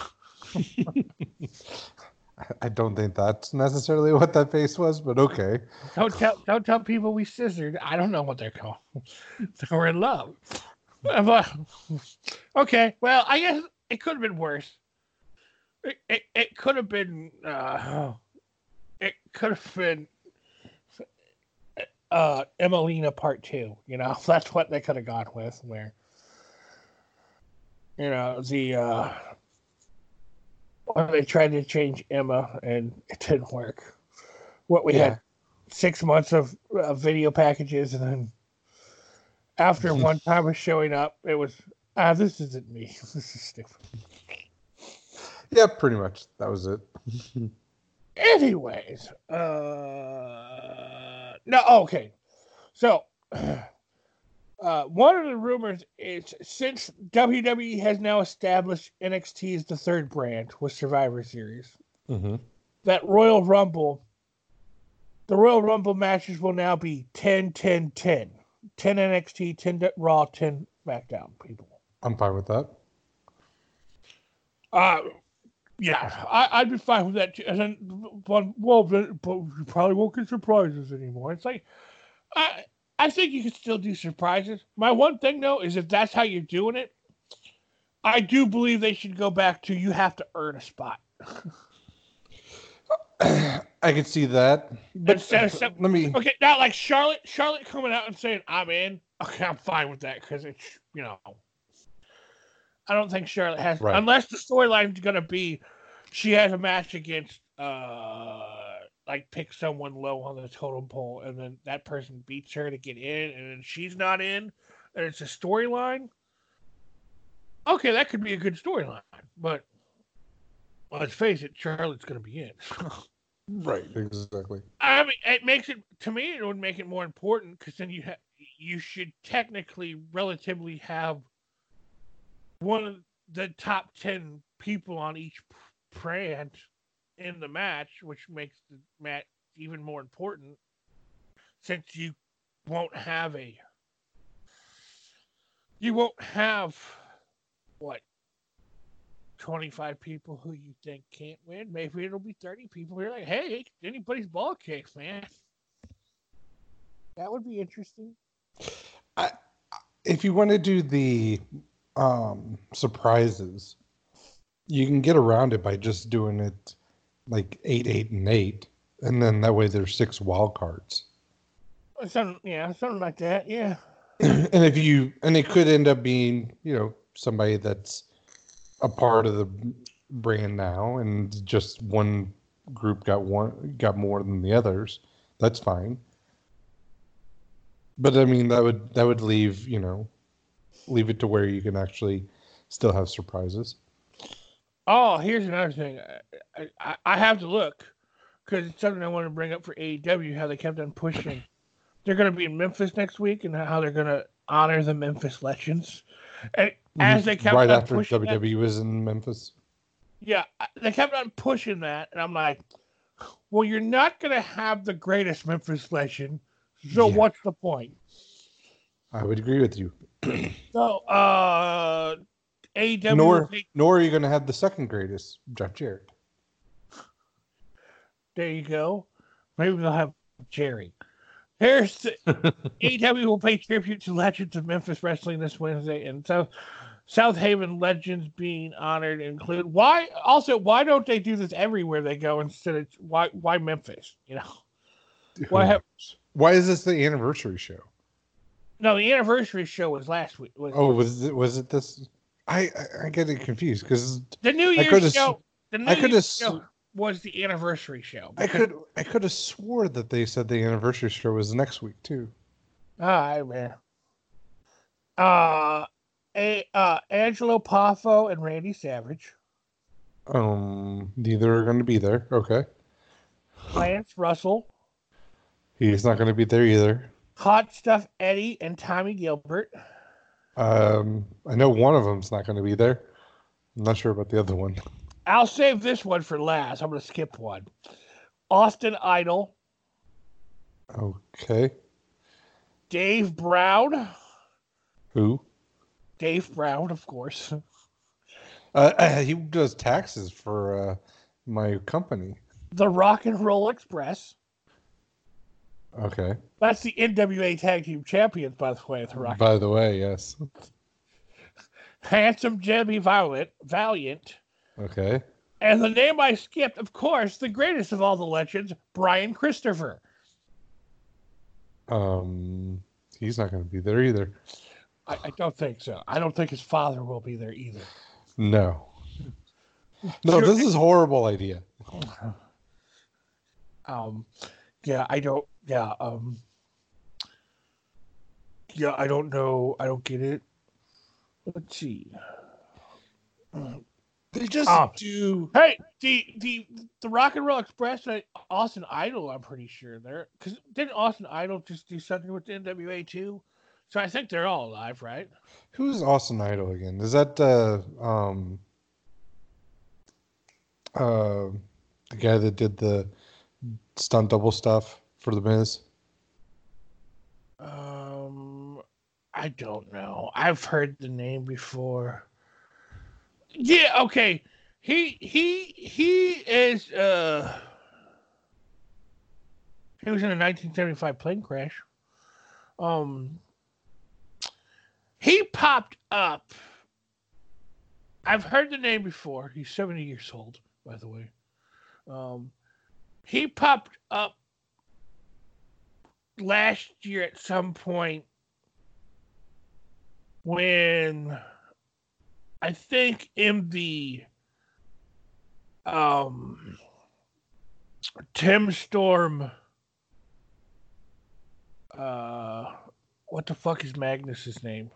Speaker 1: I- don't think that's necessarily what that face was, but okay.
Speaker 2: Don't tell don't tell people we scissored. I don't know what they're called. so we're in love. Okay, well, I guess it could have been worse. It, it, it could have been uh, it could have been uh Emmalina part two, you know. That's what they could have gone with where you know, the uh when they tried to change Emma and it didn't work. What we had six months of uh, video packages, and then after one time of showing up, it was ah, this isn't me. This is stupid.
Speaker 1: Yeah, pretty much. That was it.
Speaker 2: Anyways, uh, no, okay. So, uh, one of the rumors is since WWE has now established NXT as the third brand with Survivor Series,
Speaker 1: Mm-hmm.
Speaker 2: that Royal Rumble, the Royal Rumble matches will now be 10 10 10. 10 NXT, 10 Raw, 10 SmackDown people.
Speaker 1: I'm fine with that.
Speaker 2: Uh, yeah, I, I'd be fine with that. Too. And then, but, well, but you probably won't get surprises anymore. It's like, I, I think you can still do surprises. My one thing, though, is if that's how you're doing it, I do believe they should go back to you have to earn a spot.
Speaker 1: I could see that, but
Speaker 2: Instead of some-
Speaker 1: let me.
Speaker 2: Okay, now like Charlotte, Charlotte coming out and saying I'm in. Okay, I'm fine with that because it's you know, I don't think Charlotte has
Speaker 1: Right.
Speaker 2: unless the storyline's gonna be she has a match against uh like pick someone low on the totem pole and then that person beats her to get in and then she's not in and it's a storyline. Okay, that could be a good storyline, but let's face it, Charlotte's gonna be in.
Speaker 1: Right, exactly.
Speaker 2: I mean, it makes it to me. It would make it more important because then you have you should technically relatively have one of the top ten people on each brand in the match, which makes the match even more important since you won't have a you won't have what 25 people who you think can't win. Maybe it'll be 30 people who are like, hey, anybody's ball kicks, man. That would be interesting.
Speaker 1: If you want to do the um, surprises, you can get around it by just doing it like eight, eight, and eight, and then that way there's six wild cards.
Speaker 2: Something, yeah, something like that. Yeah.
Speaker 1: and if you and it could end up being you know somebody that's a part of the brand now and just one group got one got more than the others that's fine but i mean that would that would leave you know leave it to where you can actually still have surprises
Speaker 2: Oh, here's another thing. I, I, I have to look because it's something I want to bring up for AEW. How they kept on pushing. They're going to be in Memphis next week, and how they're going to honor the Memphis legends. And as they kept
Speaker 1: right
Speaker 2: on
Speaker 1: after
Speaker 2: pushing that-
Speaker 1: wwe was in memphis
Speaker 2: Yeah, they kept on pushing that, and I'm like, well, you're not going to have the greatest Memphis legend, so
Speaker 1: Yeah.
Speaker 2: what's the point?
Speaker 1: I would agree with you.
Speaker 2: So, uh, AEW.
Speaker 1: nor,
Speaker 2: take-
Speaker 1: nor are you going to have the second greatest, Jeff Jarrett.
Speaker 2: there you go. Maybe they'll have Jerry. Here's AEW will pay tribute to legends of Memphis wrestling this Wednesday, and South South Haven legends being honored include why also why don't they do this everywhere they go instead of why why Memphis? You know, Why have-
Speaker 1: Why is this the anniversary show?
Speaker 2: no, the anniversary show was last week. Was
Speaker 1: Oh, was it was it this? I I, I get it confused because
Speaker 2: the New Year's show? The New
Speaker 1: I
Speaker 2: Year's show was the anniversary show.
Speaker 1: I could I could have swore that they said the anniversary show was next week too.
Speaker 2: All right, man. Uh, a, uh, Angelo Poffo and Randy Savage,
Speaker 1: Um, neither are going to be there. Okay,
Speaker 2: Lance Russell,
Speaker 1: he's not going to be there either.
Speaker 2: Hot Stuff Eddie, and Tommy Gilbert.
Speaker 1: Um, I know one of them's not going to be there. I'm not sure about the other one.
Speaker 2: I'll save this one for last. I'm going to skip one. Austin Idol,
Speaker 1: Okay,
Speaker 2: Dave Brown,
Speaker 1: who?
Speaker 2: Dave Brown, of course.
Speaker 1: Uh, uh, he does taxes for uh, my company.
Speaker 2: The Rock and Roll Express.
Speaker 1: Okay.
Speaker 2: That's the NWA Tag Team Champions, by the way. The Rock.
Speaker 1: By the way, yes.
Speaker 2: Handsome Jimmy Valiant, Valiant,
Speaker 1: Okay.
Speaker 2: and the name I skipped, of course, the greatest of all the legends, Brian Christopher.
Speaker 1: Um, he's not going to be there either.
Speaker 2: I, I don't think so. I don't think his father will be there either.
Speaker 1: No. No, this is a horrible idea.
Speaker 2: Um, yeah, I don't. Yeah, um, yeah, I don't know. I don't get it. Let's see.
Speaker 1: They just
Speaker 2: Ah.
Speaker 1: do.
Speaker 2: Hey, the the the Rock and Roll Express and Austin Idol. I'm pretty sure they're because didn't Austin Idol just do something with the NWA too? So I think they're all alive, right?
Speaker 1: Who's Austin Idol again? Is that uh um uh the guy that did the stunt double stuff for the Miz?
Speaker 2: Um, I don't know. I've heard the name before. Yeah. Okay. He he he is. Uh, he was in a 1975 plane crash. Um, he popped up. I've heard the name before. He's 70 years old, by the way. Um, he popped up last year at some point when I think in the um Tim Storm uh what the fuck is Magnus's name?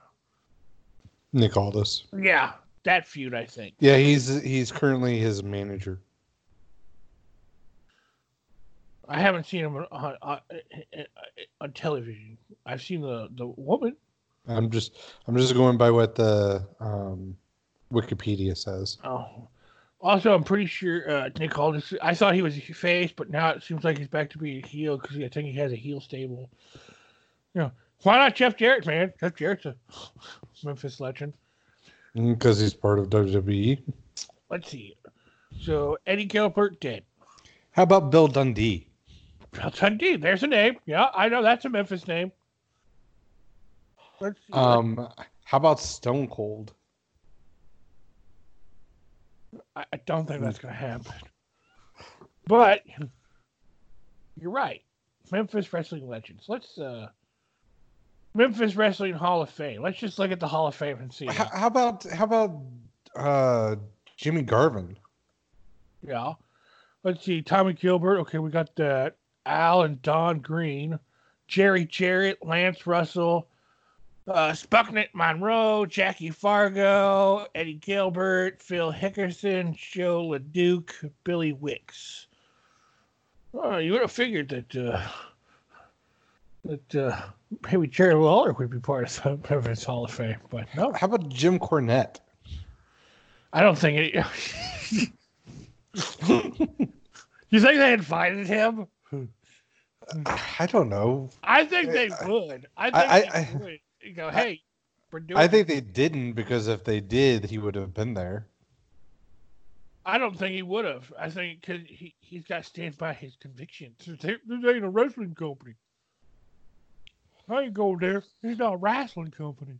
Speaker 1: Nick Aldis.
Speaker 2: Yeah, that feud I think.
Speaker 1: Yeah, he's he's currently his manager.
Speaker 2: I haven't seen him on, on, on, on television. I've seen the the woman.
Speaker 1: I'm just I'm just going by what the um Wikipedia says.
Speaker 2: Oh. Also, I'm pretty sure uh, Nick Aldis. I thought he was a face, but now it seems like he's back to being a heel because I think he has a heel stable. You know, why not Jeff Jarrett, man? Jeff Jarrett's a Memphis legend.
Speaker 1: Because he's part of WWE.
Speaker 2: Let's see. So Eddie Gilbert did.
Speaker 1: How about Bill Dundee?
Speaker 2: Dundee, there's a name. Yeah, I know that's a Memphis name. Let's see.
Speaker 1: Um how about Stone Cold?
Speaker 2: I, I don't think that's going to happen. But you're right. Memphis wrestling legends. Let's uh Memphis Wrestling Hall of Fame. Let's just look at the Hall of Fame and see.
Speaker 1: How, how about how about uh Jimmy Garvin?
Speaker 2: Yeah. Let's see. Tommy Gilbert. Okay, we got that. Al and Don Green, Jerry Jarrett, Lance Russell, uh, Sputnik Monroe, Jackie Fargo, Eddie Gilbert, Phil Hickerson, Joe LeDuc, Billy Wicks. Oh, you would have figured that uh, that uh, maybe Jerry Lawler would be part of the Memphis Hall of Fame, but no,
Speaker 1: How about Jim Cornette?
Speaker 2: I don't think it. you think they invited him? Hmm.
Speaker 1: I don't know.
Speaker 2: I think they would. I think
Speaker 1: I-
Speaker 2: they
Speaker 1: I-
Speaker 2: would. You go, hey, we're doing.
Speaker 1: I think they didn't because if they did, he would have been there.
Speaker 2: I don't think he would have. I think because he he's got to stand by his convictions. This ain't a wrestling company. I ain't go there. It's not a wrestling company.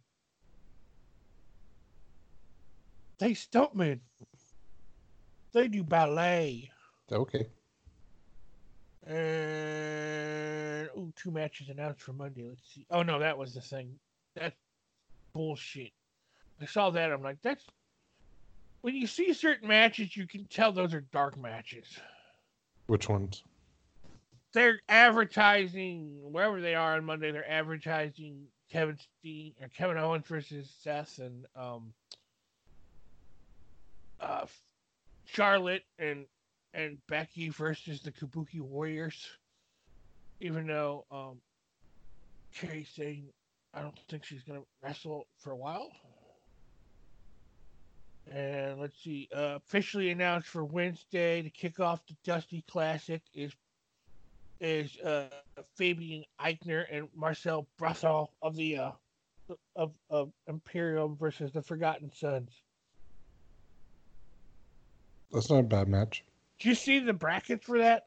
Speaker 2: They stuntmen. They do ballet.
Speaker 1: Okay.
Speaker 2: And ooh, two matches announced for Monday. Let's see. Oh no, that was the thing. That's bullshit. I saw that. I'm like, that's when you see certain matches, you can tell those are dark matches.
Speaker 1: Which ones?
Speaker 2: They're advertising wherever they are on Monday. They're advertising Kevin Steen or Kevin Owens versus Seth and um, uh, Charlotte and and Becky versus the Kabuki Warriors. Even though um, Kairi's saying I don't think she's gonna wrestle for a while. And let's see, uh, officially announced for Wednesday to kick off the Dusty Classic is is uh, Fabian Aichner and Marcel Barthel of the uh, of of versus the Forgotten Sons.
Speaker 1: That's not a bad match.
Speaker 2: Did you see the brackets for that?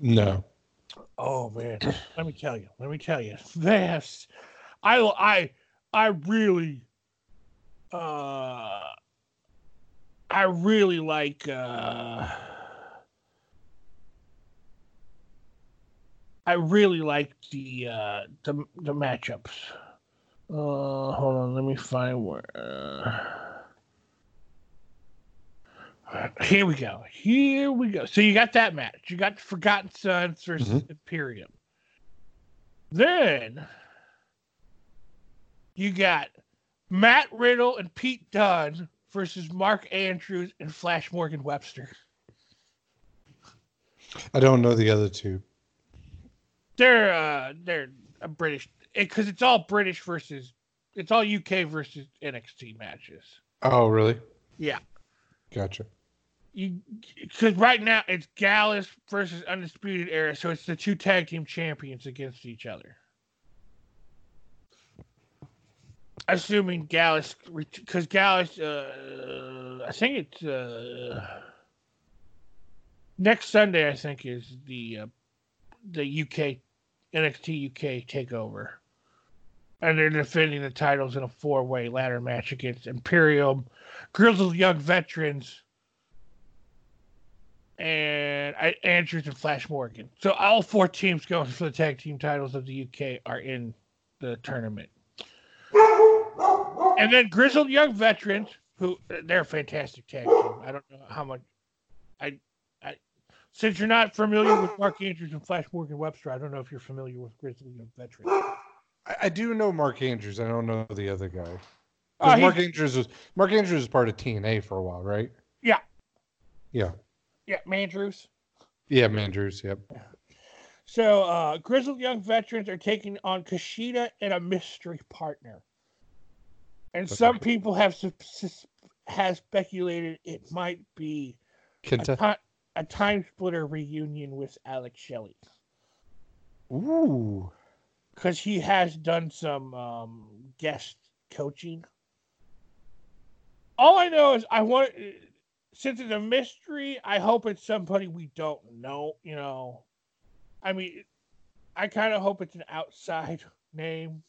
Speaker 1: No.
Speaker 2: Oh man, let me tell you. Let me tell you. That's I I I really uh I really like uh I really like the uh the the matchups. Uh hold on, let me find where uh here we go. Here we go. So you got that match. You got Forgotten Sons versus
Speaker 1: Mhm.
Speaker 2: Imperium. Then you got Matt Riddle and Pete Dunne versus Mark Andrews and Flash Morgan Webster.
Speaker 1: I don't know the other two.
Speaker 2: They're uh they're a British because it's all British versus it's all UK versus NXT matches.
Speaker 1: Oh, really?
Speaker 2: Yeah.
Speaker 1: Gotcha.
Speaker 2: You because right now it's Gallus versus Undisputed Era, so it's the two tag team champions against each other. Assuming Gallus, because Gallus, uh, I think it's uh, next Sunday. I think is the uh, the UK NXT UK takeover, and they're defending the titles in a four way ladder match against Imperium, Grizzled Young Veterans, and I, Andrews and Flash Morgan. So all four teams going for the tag team titles of the UK are in the tournament. And then Grizzled Young Veterans, who they're a fantastic tag team. I don't know how much I I since you're not familiar with Mark Andrews and Flash Morgan Webster, I don't know if you're familiar with Grizzled Young Veterans.
Speaker 1: I, I do know Mark Andrews. I don't know the other guy.
Speaker 2: Oh,
Speaker 1: Mark Andrews was Mark Andrews was part of TNA for a while, right?
Speaker 2: Yeah.
Speaker 1: Yeah.
Speaker 2: Yeah, Mandrews.
Speaker 1: Yeah, Mandrews. Yep.
Speaker 2: So uh, Grizzled Young Veterans are taking on Kushida and a mystery partner. And some people have has speculated it might be a,
Speaker 1: Kenta.
Speaker 2: ti- a time splitter reunion with Alex Shelley
Speaker 1: Ooh.
Speaker 2: because he has done some um, guest coaching. All I know is I want since it's a mystery, I hope it's somebody we don't know. You know, I mean, I kind of hope it's an outside name.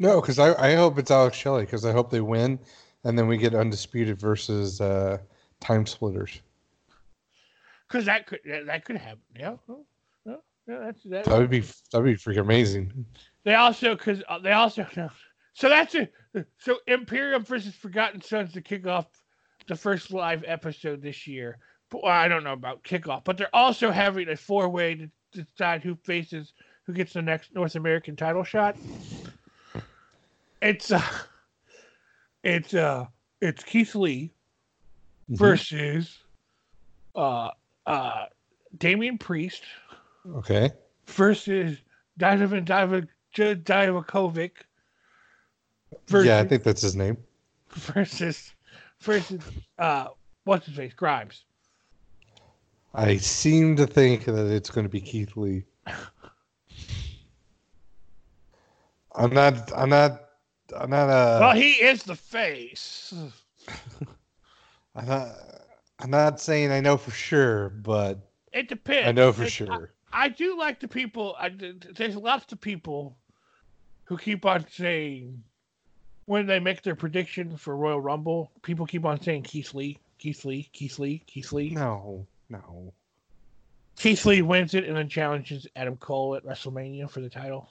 Speaker 1: No, because I, I hope it's Alex Shelley because I hope they win, and then we get undisputed versus uh, time splitters.
Speaker 2: Because that could that, that could happen. Yeah. Yeah. yeah that's that.
Speaker 1: That would be that'd be freaking amazing.
Speaker 2: They also because uh, they also no. So that's it. So Imperium versus Forgotten Sons to kick off the first live episode this year. Well, I don't know about kickoff, but they're also having a four way to decide who faces who gets the next North American title shot. It's uh, it's uh, it's Keith Lee
Speaker 1: Mhm.
Speaker 2: versus uh uh Damian Priest
Speaker 1: Okay.
Speaker 2: versus Donovan Divakovic versus,
Speaker 1: Yeah, I think that's his name.
Speaker 2: versus versus uh what's his face Grimes.
Speaker 1: I seem to think that it's going to be Keith Lee. I'm not. I'm not I'm not uh
Speaker 2: well, he is the face.
Speaker 1: I'm not I'm not saying I know for sure, but
Speaker 2: It depends.
Speaker 1: I know for sure.
Speaker 2: I do like the people. I, there's lots of people who keep on saying when they make their prediction for Royal Rumble, people keep on saying Keith Lee, Keith Lee, Keith Lee, Keith Lee.
Speaker 1: No, no.
Speaker 2: Keith Lee wins it and then challenges Adam Cole at WrestleMania for the title,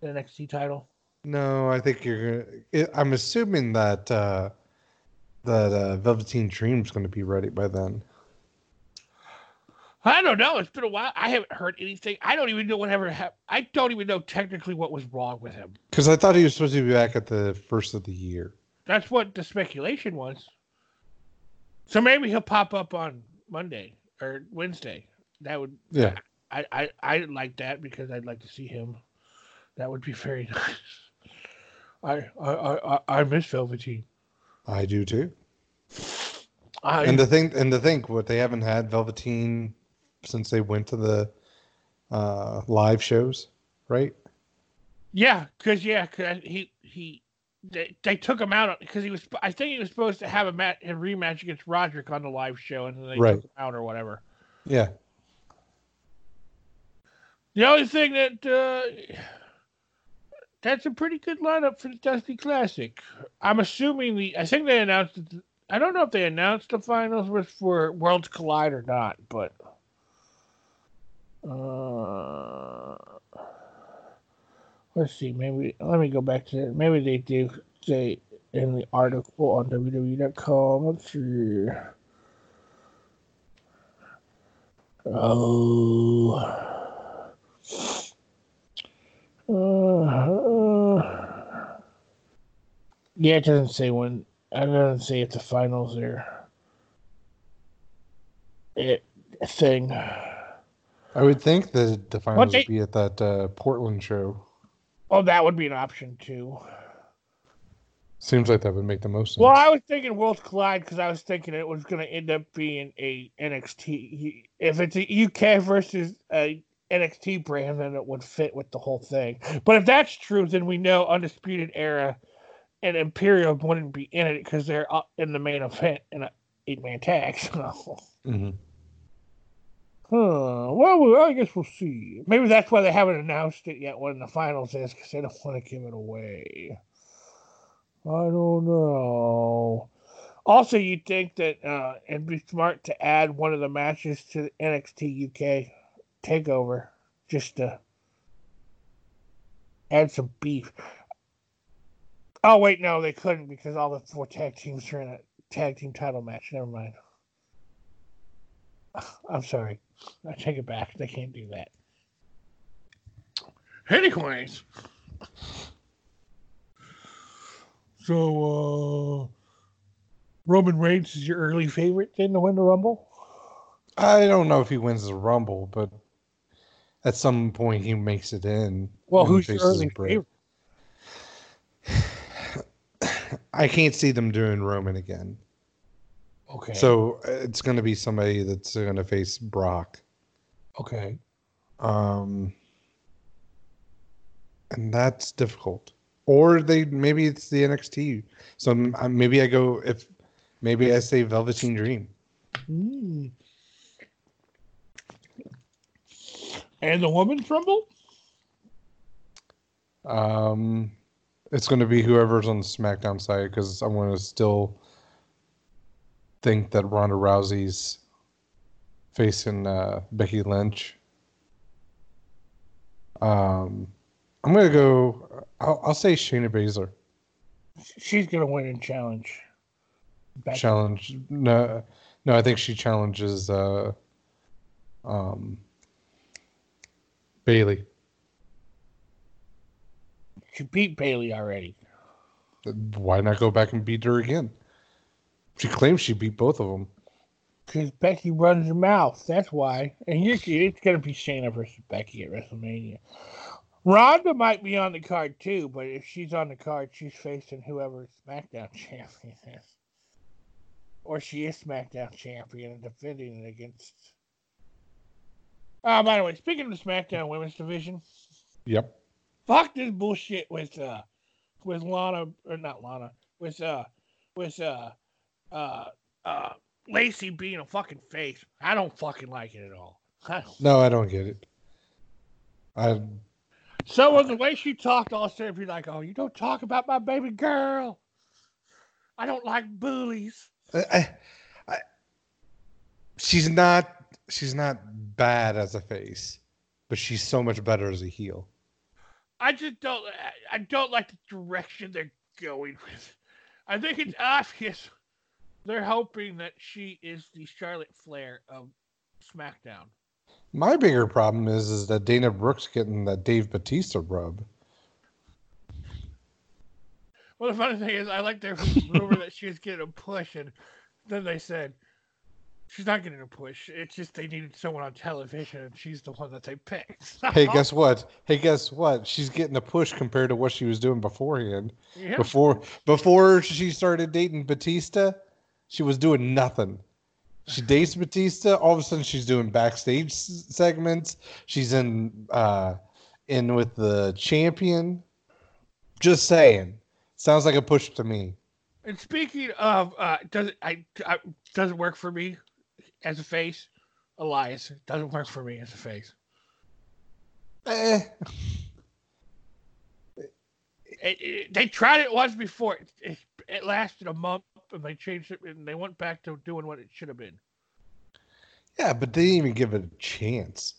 Speaker 2: the NXT title.
Speaker 1: No, I think you're gonna. I'm assuming that uh, that uh, Velveteen Dream's going to be ready by then.
Speaker 2: I don't know. It's been a while. I haven't heard anything. I don't even know whatever happened. I don't even know technically what was wrong with him.
Speaker 1: Because I thought he was supposed to be back at the first of the year.
Speaker 2: That's what the speculation was. So maybe he'll pop up on Monday or Wednesday. That would
Speaker 1: Yeah,
Speaker 2: I I I like that because I'd like to see him. That would be very nice. I I I, I- miss Velveteen.
Speaker 1: I do too.
Speaker 2: I,
Speaker 1: And to think, and to think, what they haven't had Velveteen since they went to the uh, live shows, right?
Speaker 2: yeah, because yeah, cause he he they, they took him out because he was. I think he was supposed to have a match, a rematch against Roderick on the live show, and then they
Speaker 1: Right.
Speaker 2: took him out or whatever.
Speaker 1: Yeah.
Speaker 2: The only thing that uh, that's a pretty good lineup for the Dusty Classic. I'm assuming the. I think they announced. I don't know if they announced the finals was for Worlds Collide or not, but. Uh, let's see. Maybe let me go back to it. Maybe they do say in the article on WWE.com. Let's see. Oh. Uh, yeah, it doesn't say when. It doesn't say if the finals are it thing.
Speaker 1: I would think that the finals would be at that uh, Portland show.
Speaker 2: Oh, that would be an option too.
Speaker 1: Seems like that would make the most sense.
Speaker 2: Well, I was thinking Worlds Collide because I was thinking it was going to end up being a NXT. If it's a UK versus a NXT brand, then it would fit with the whole thing. But if that's true, then we know Undisputed Era and Imperium wouldn't be in it because they're in the main event in a eight man tag. So,
Speaker 1: Mhm.
Speaker 2: Huh. well, I guess we'll see. Maybe that's why they haven't announced it yet when the finals is because they don't want to give it away. I don't know. Also, you'd think that uh, it'd be smart to add one of the matches to the NXT UK takeover just to add some beef. Oh, wait, no, they couldn't because all the four tag teams are in a tag team title match. Never mind. I'm sorry. I take it back. They can't do that. Anyways. So, uh, Roman Reigns is your early favorite then to win the Rumble?
Speaker 1: I don't know if he wins the Rumble, but at some point he makes it in.
Speaker 2: Well, who's your early favorite?
Speaker 1: I can't see them doing Roman again.
Speaker 2: Okay.
Speaker 1: So uh, it's going to be somebody that's going to face Brock.
Speaker 2: okay.
Speaker 1: Um, and that's difficult. Or they maybe it's the NXT. So m- uh, maybe I go if maybe I say Velveteen Dream.
Speaker 2: Mm. And the women's Rumble?
Speaker 1: Um, it's going to be whoever's on the SmackDown side because I want to still think that Ronda Rousey's facing uh, Becky Lynch. Um, I'm to go. I'll, I'll say Shayna Baszler
Speaker 2: She's going to win and challenge. Back-
Speaker 1: challenge. No, no, I think she challenges uh, um, Bayley.
Speaker 2: She beat Bayley already.
Speaker 1: Why not go back and beat her again? She claims she beat both of them.
Speaker 2: Because Becky runs her mouth. That's why. And you see, it's going to be Shayna versus Becky at WrestleMania. Ronda might be on the card too, but if she's on the card, she's facing whoever SmackDown champion is. Or she is SmackDown champion and defending it against. Oh, by the way, speaking of the SmackDown women's division,
Speaker 1: Yep.
Speaker 2: fuck this bullshit with uh, with Lana or not Lana with uh with uh uh uh Lacey being a fucking face. I don't fucking like it at all. I.
Speaker 1: No, I don't get it. I
Speaker 2: So was the way she talked all day, be like, "Oh, you don't talk about my baby girl. I don't like bullies."
Speaker 1: I, I, she's not she's not bad as a face, but she's so much better as a heel.
Speaker 2: I just don't. I- I don't like the direction they're going with. I think it's obvious they're hoping that she is the Charlotte Flair of SmackDown.
Speaker 1: My bigger problem is is that Dana Brooks getting that Dave Batista rub.
Speaker 2: Well, the funny thing is, I like their rumor that she was getting a push, and then they said she's not getting a push. It's just they needed someone on television, and she's the one that they picked.
Speaker 1: Hey, guess what? Hey, guess what? She's getting a push compared to what she was doing beforehand.
Speaker 2: Yeah.
Speaker 1: Before before she started dating Batista, she was doing nothing. She dates Batista. All of a sudden, she's doing backstage segments. She's in uh, in with the champion. Just saying, sounds like a push to me.
Speaker 2: And speaking of, uh, does it I, I doesn't work for me as a face. Elias doesn't work for me as a face.
Speaker 1: Eh,
Speaker 2: It, it, they tried it once before. It, it lasted a month, and they changed it, and they went back to doing what it should have been.
Speaker 1: yeah, but they didn't even give it a chance.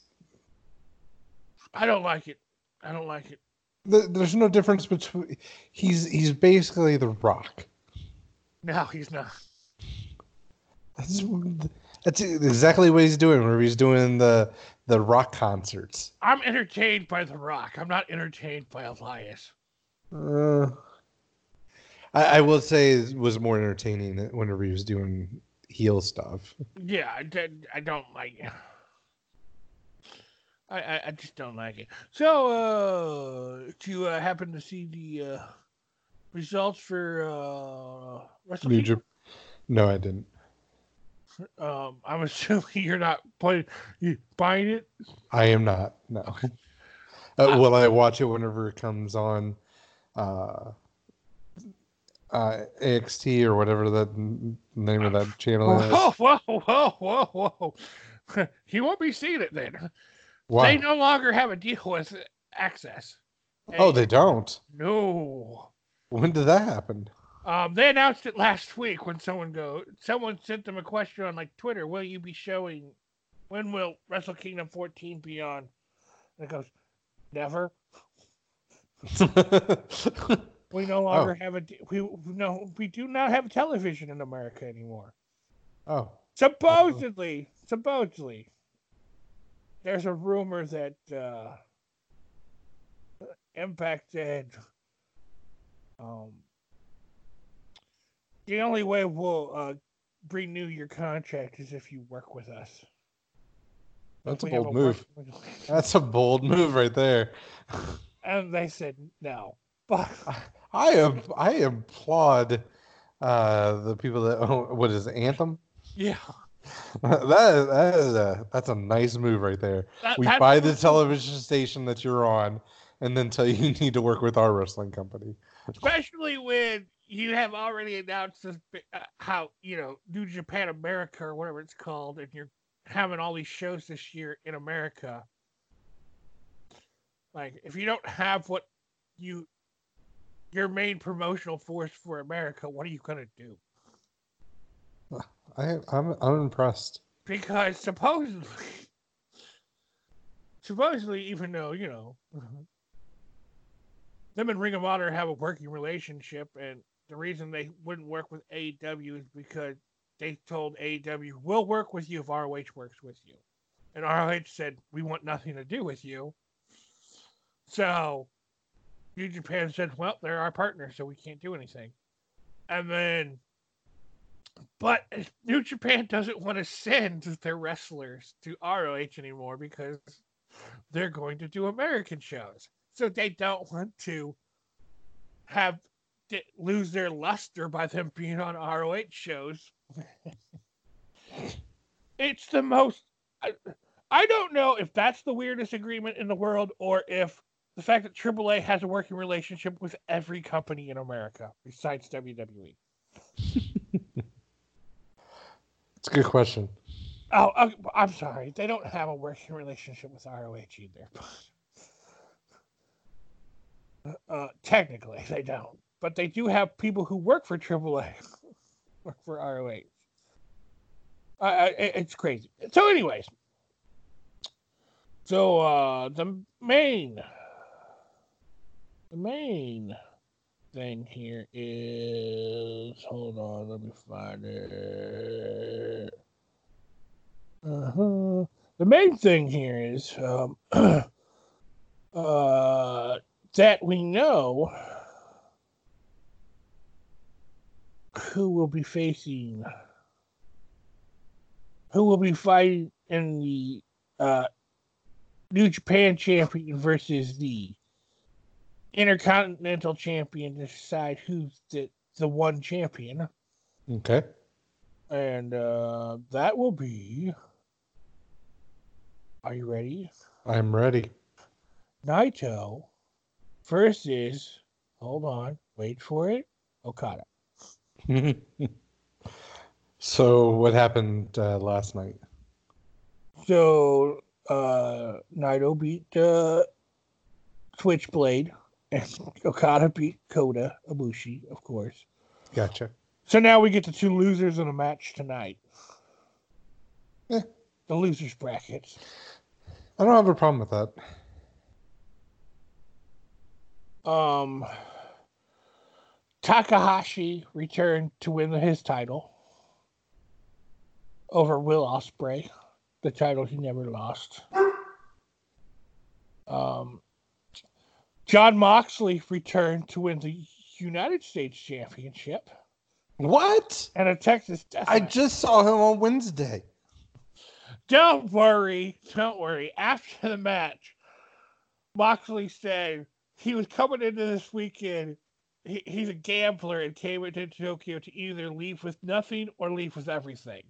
Speaker 2: I don't like it. I don't like it.
Speaker 1: Th- There's no difference between. He's he's basically the Rock.
Speaker 2: No, he's not.
Speaker 1: That's that's exactly what he's doing. Where he's doing the the rock concerts.
Speaker 2: I'm entertained by The Rock. I'm not entertained by Elias.
Speaker 1: Uh, I, I will say it was more entertaining whenever he was doing heel stuff.
Speaker 2: Yeah, I, did- I don't like it. I, I, I just don't like it. So, uh, do you uh, happen to see the uh, results for uh, Wrestle
Speaker 1: New Jap- No, I didn't.
Speaker 2: Um, I'm assuming you're not playing, you buying it.
Speaker 1: I am not. No. Uh, will I watch it whenever it comes on? Uh, uh, AXT or whatever that name of that channel is.
Speaker 2: Whoa, whoa, whoa, whoa, whoa! he won't be seeing it then.
Speaker 1: Why?
Speaker 2: They no longer have a deal with AXS.
Speaker 1: Oh, they don't.
Speaker 2: no.
Speaker 1: When did that happen?
Speaker 2: Um, they announced it last week when someone go someone sent them a question on like Twitter, will you be showing when will Wrestle Kingdom 14 be on? And it goes, Never. We no longer have a we no we do not have television in America anymore.
Speaker 1: oh,
Speaker 2: Supposedly, supposedly, there's a rumor that uh, Impact said um, the only way we'll uh, renew your contract is if you work with us.
Speaker 1: that's a bold move. That's a bold move right there.
Speaker 2: And they said no. But
Speaker 1: I am. I applaud uh, the people that own what is it, Anthem.
Speaker 2: yeah,
Speaker 1: that is, that is a that's a nice move right there.
Speaker 2: that,
Speaker 1: We
Speaker 2: that's
Speaker 1: buy the television station that you're on, and then tell you you need to work with our wrestling company.
Speaker 2: especially when you have already announced this, uh, how you know New Japan America or whatever it's called, and you're having all these shows this year in America. Like, if you don't have what you your main promotional force for America, what are you gonna do?
Speaker 1: I I'm I'm impressed.
Speaker 2: Because supposedly, supposedly, even though you know them and Ring of Honor have a working relationship, and the reason they wouldn't work with AEW is because they told AEW, "We'll work with you if ROH works with you," and ROH said, "We want nothing to do with you." So, New Japan said, "Well, they're our partner, so we can't do anything." And then but New Japan doesn't want to send their wrestlers to ROH anymore because they're going to do American shows. So they don't want to have lose their luster by them being on ROH shows. it's the most. I, I don't know if that's the weirdest agreement in the world or if the fact that AAA has a working relationship with every company in America besides. WWE.
Speaker 3: It's a good question.
Speaker 2: Oh, oh, I'm sorry. They don't have a working relationship with ROH either. Uh, technically, they don't. But they do have people who work for AAA, work for ROH. Uh, it's crazy. So, anyways, so uh, the main, the main thing here is hold on, let me find it. Uh-huh. The main thing here is um, uh, that we know who will be facing, who will be fighting in the uh, New Japan champion versus the Intercontinental champion to decide who's the, the one champion.
Speaker 3: Okay.
Speaker 2: And uh, that will be. Are you ready?
Speaker 3: I'm ready.
Speaker 2: Naito versus. Hold on. Wait for it. Okada.
Speaker 3: so what happened uh, last night?
Speaker 2: So uh, Naito beat uh, Switchblade, and Okada beat Kota Ibushi, of course.
Speaker 3: Gotcha.
Speaker 2: So now we get the two losers in a match tonight.
Speaker 3: Eh.
Speaker 2: The losers brackets.
Speaker 3: I don't have a problem with that.
Speaker 2: Um, Takahashi returned to win his title over Will Ospreay, the title he never lost. Um, Jon Moxley returned to win the United States Championship
Speaker 3: What?
Speaker 2: and a Texas Death
Speaker 3: I
Speaker 2: Match.
Speaker 3: just saw him on Wednesday.
Speaker 2: Don't worry, don't worry. After the match, Moxley said he was coming into this weekend. He, he's a gambler and came into Tokyo to either leave with nothing or leave with everything.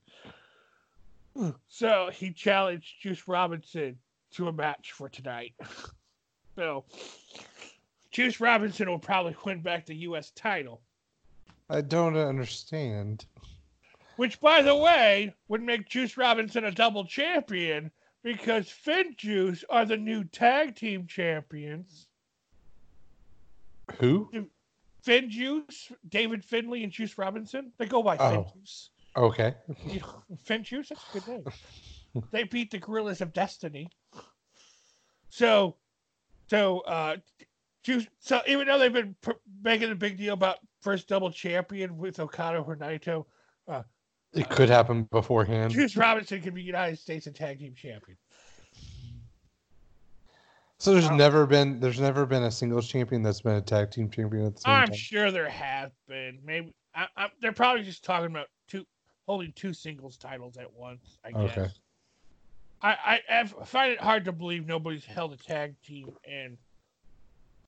Speaker 2: So he challenged Juice Robinson to a match for tonight. So Juice Robinson will probably win back the U.S. title,
Speaker 3: I don't understand.
Speaker 2: which, by the way, would make Juice Robinson a double champion because Finn Juice are the new tag team champions.
Speaker 3: Who?
Speaker 2: Finn Juice, David Finlay, and Juice Robinson. They go by Finn
Speaker 3: Oh.
Speaker 2: Juice.
Speaker 3: Okay.
Speaker 2: Finn Juice, that's a good name. they beat the Gorillas of Destiny. So, so, uh, Juice, so even though they've been pr- making a big deal about first double champion with Okada or Naito,
Speaker 3: It could happen beforehand.
Speaker 2: Juice Robinson could be United States and Tag Team Champion.
Speaker 3: So there's
Speaker 2: Oh.
Speaker 3: never been there's never been a singles champion that's been a tag team champion at the same
Speaker 2: I'm
Speaker 3: time.
Speaker 2: sure there have been. Maybe I, I, they're probably just talking about two holding two singles titles at once. I guess.
Speaker 3: Okay.
Speaker 2: I, I, I find it hard to believe nobody's held a tag team and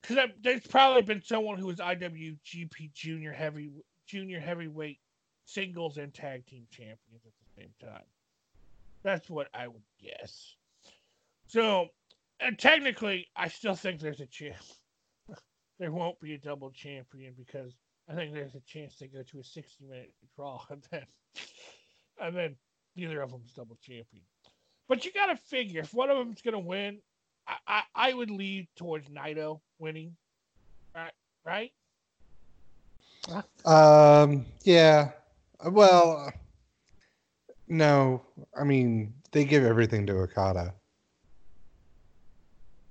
Speaker 2: because there's probably been someone who was IWGP Junior Heavy Junior Heavyweight Singles and Tag Team Champions at the same time. That's what I would guess. So, and technically, I still think there's a chance there won't be a double champion because I think there's a chance they go to a 60 minute draw and then and then neither of them's double champion. But you got to figure if one of them's going to win, I, I, I would lead towards Naito winning. Right? Right?
Speaker 3: Um yeah. Well no. I mean they give everything to Okada.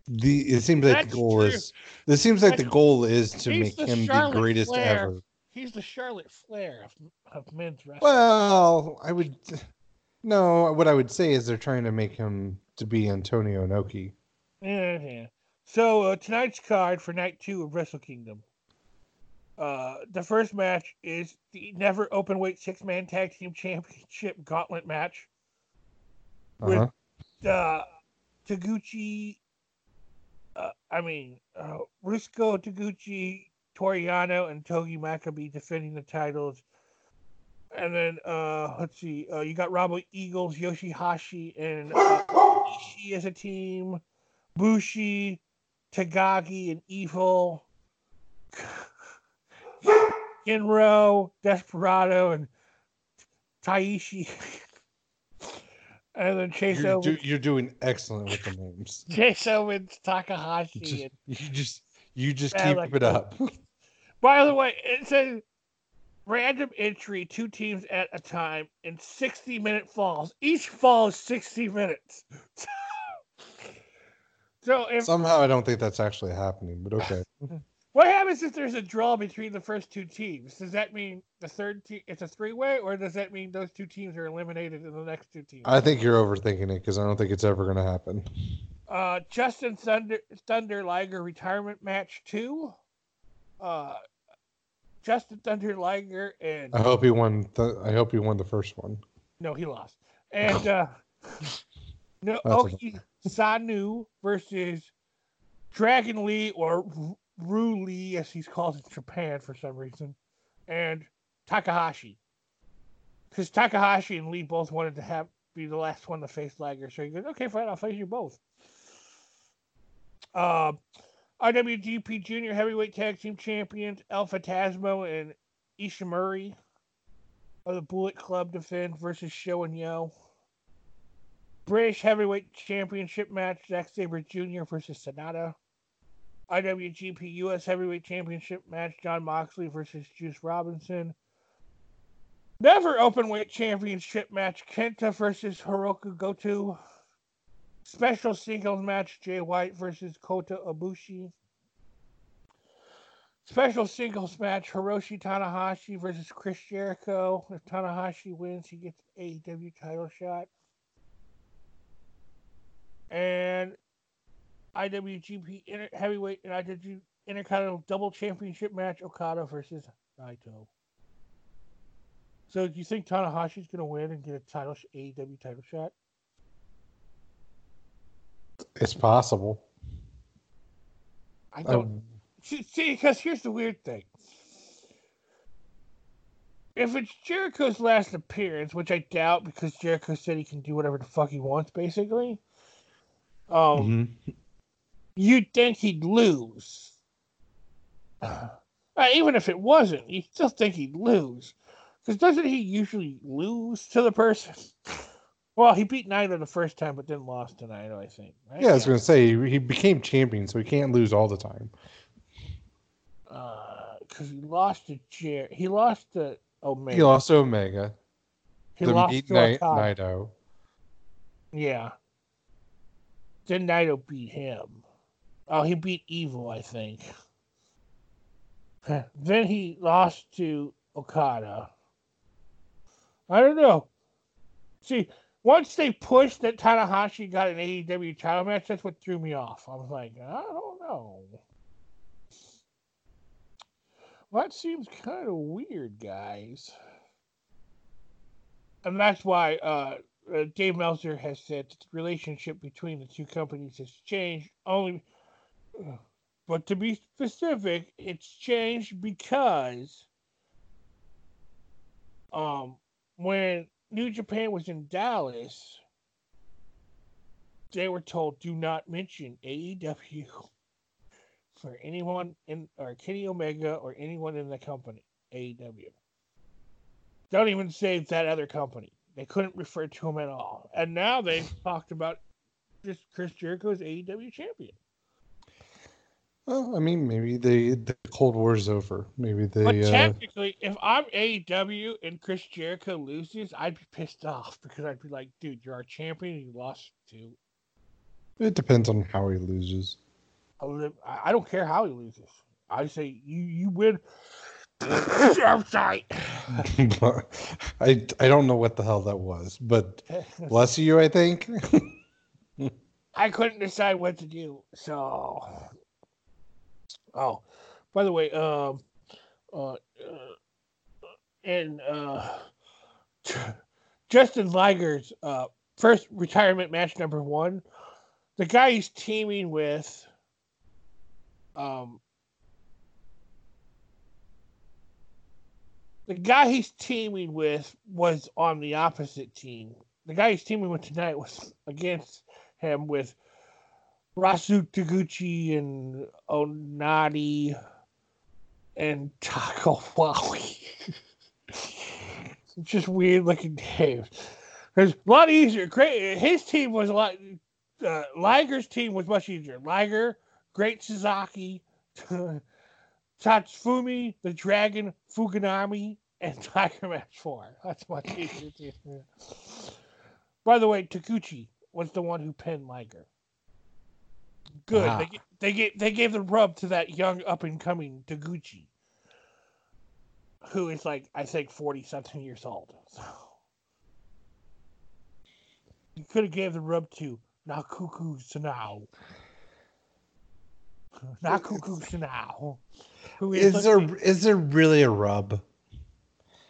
Speaker 3: The it seems like
Speaker 2: That's
Speaker 3: the goal
Speaker 2: true.
Speaker 3: is it seems like the goal is to make
Speaker 2: the
Speaker 3: him the greatest
Speaker 2: Flair.
Speaker 3: ever.
Speaker 2: He's the Charlotte Flair of, of men's wrestling.
Speaker 3: Well, I would no, what I would say is they're trying to make him to be Antonio Inoki.
Speaker 2: Yeah, yeah. So uh, tonight's card for night two of Wrestle Kingdom. Uh, the first match is the never open weight six man tag team championship gauntlet match.
Speaker 3: Uh-huh.
Speaker 2: uh, Taguchi, uh, I mean, uh, Ryusuke Taguchi, Toru Yano, and Togi Makabe defending the titles. And then, uh, let's see, uh, you got Robbie Eagles, Yoshihashi, and uh, Ishii as a team, Bushi, Takagi and Evil, Inro, Desperado, and Taichi. and then Chase
Speaker 3: You're,
Speaker 2: Owens,
Speaker 3: do, you're doing excellent with the names.
Speaker 2: Chase Owens, Takahashi,
Speaker 3: You just,
Speaker 2: and
Speaker 3: you just, you just keep
Speaker 2: like
Speaker 3: it up.
Speaker 2: By the way, it says random entry, two teams at a time in 60 minute falls. Each fall is 60 minutes. so if
Speaker 3: Somehow, I don't think that's actually happening, but okay.
Speaker 2: what happens if there's a draw between the first two teams? Does that mean the third team it's a three way, or does that mean those two teams are eliminated in the next two teams?
Speaker 3: I think you're overthinking it because I don't think it's ever going to happen.
Speaker 2: Uh, Jushin Thunder Thunder Liger retirement match two. Uh, Jushin Thunder Liger and
Speaker 3: I hope he won. The, I hope he won the first one.
Speaker 2: No, he lost. And uh no Oki Sanu versus Dragon Lee or Ryu Lee as he's called in Japan for some reason. And Takahashi. Because Takahashi and Lee both wanted to have be the last one to face Liger. So he goes, Okay, fine, I'll face you both. Uh, IWGP Junior Heavyweight Tag Team Champions El Phantasmo and Ishimori of the Bullet Club defend versus Show and Yo. British Heavyweight Championship match Zack Sabre Jr. versus Sanada. IWGP US Heavyweight Championship match Jon Moxley versus Juice Robinson. Never Openweight Championship match Kenta versus Hirooki Goto. Special singles match Jay White versus Kota Ibushi. Special singles match Hiroshi Tanahashi versus Chris Jericho. If Tanahashi wins, he gets AEW title shot. And IWGP Inter- Heavyweight and IWGP Intercontinental Double Championship match Okada versus Naito. So do you think Tanahashi's going to win and get a title AEW title shot?
Speaker 3: It's possible.
Speaker 2: I don't.
Speaker 3: Um,
Speaker 2: See, because here's the weird thing. If it's Jericho's last appearance, which I doubt because Jericho said he can do whatever the fuck he wants, basically, um,
Speaker 3: mhm.
Speaker 2: you'd think he'd lose. Uh, even if it wasn't, you'd still think he'd lose. Because doesn't he usually lose to the person? Well, he beat Naito the first time, but then lost to Naito, I think. Right?
Speaker 3: Yeah, I was going to say he became champion, so he can't lose all the time.
Speaker 2: Uh, because he lost to Jer. He lost to Omega.
Speaker 3: He lost to Omega.
Speaker 2: He
Speaker 3: the
Speaker 2: lost
Speaker 3: meat
Speaker 2: to Okada.
Speaker 3: Naito.
Speaker 2: Yeah. Then Naito beat him. Oh, he beat Evil, I think. then he lost to Okada. I don't know. See, once they pushed that Tanahashi got an AEW title match, that's what threw me off. I was like, I don't know. Well, that seems kind of weird, guys. And that's why uh, uh, Dave Meltzer has said the relationship between the two companies has changed. Only, but to be specific, it's changed because um, when New Japan was in Dallas, they were told do not mention AEW for anyone in or Kenny Omega or anyone in the company AEW. Don't even say that other company. They couldn't refer to him at all. And now they've talked about just Chris Jericho as AEW champion.
Speaker 3: Well, I mean, maybe they, the Cold War is over. Maybe they.
Speaker 2: But
Speaker 3: uh,
Speaker 2: technically, if I'm AEW and Chris Jericho loses, I'd be pissed off because I'd be like, dude, you're our champion and you lost to.
Speaker 3: it depends on how he loses.
Speaker 2: I I don't care how he loses. I say you you win. I'm sorry.
Speaker 3: I I don't know what the hell that was, but bless you. I think.
Speaker 2: I couldn't decide what to do. So, oh, by the way, um, uh, uh and uh, Jushin Liger's uh first retirement match number one, the guy he's teaming with, um, the guy he's teaming with was on the opposite team. The guy he's teaming with tonight was against him with Rasu Taguchi and Onadi and Taco Wowie. just weird looking names. It's a lot easier. Great. His team was a lot. Uh, Liger's team was much easier. Liger, Great Suzuki, Tatsufumi, the Dragon, Fujinami, and Tiger Mask 4. That's much easier. By the way, Taguchi was the one who pinned Liger. Good.
Speaker 1: Ah.
Speaker 2: They, they, gave, they gave the rub to that young up and coming Taguchi, who is like, I think, 40 something years old. So. You could have gave the rub to Nakuku Sanao. Nakuku Sanao. Who is,
Speaker 1: Is there is there really a rub?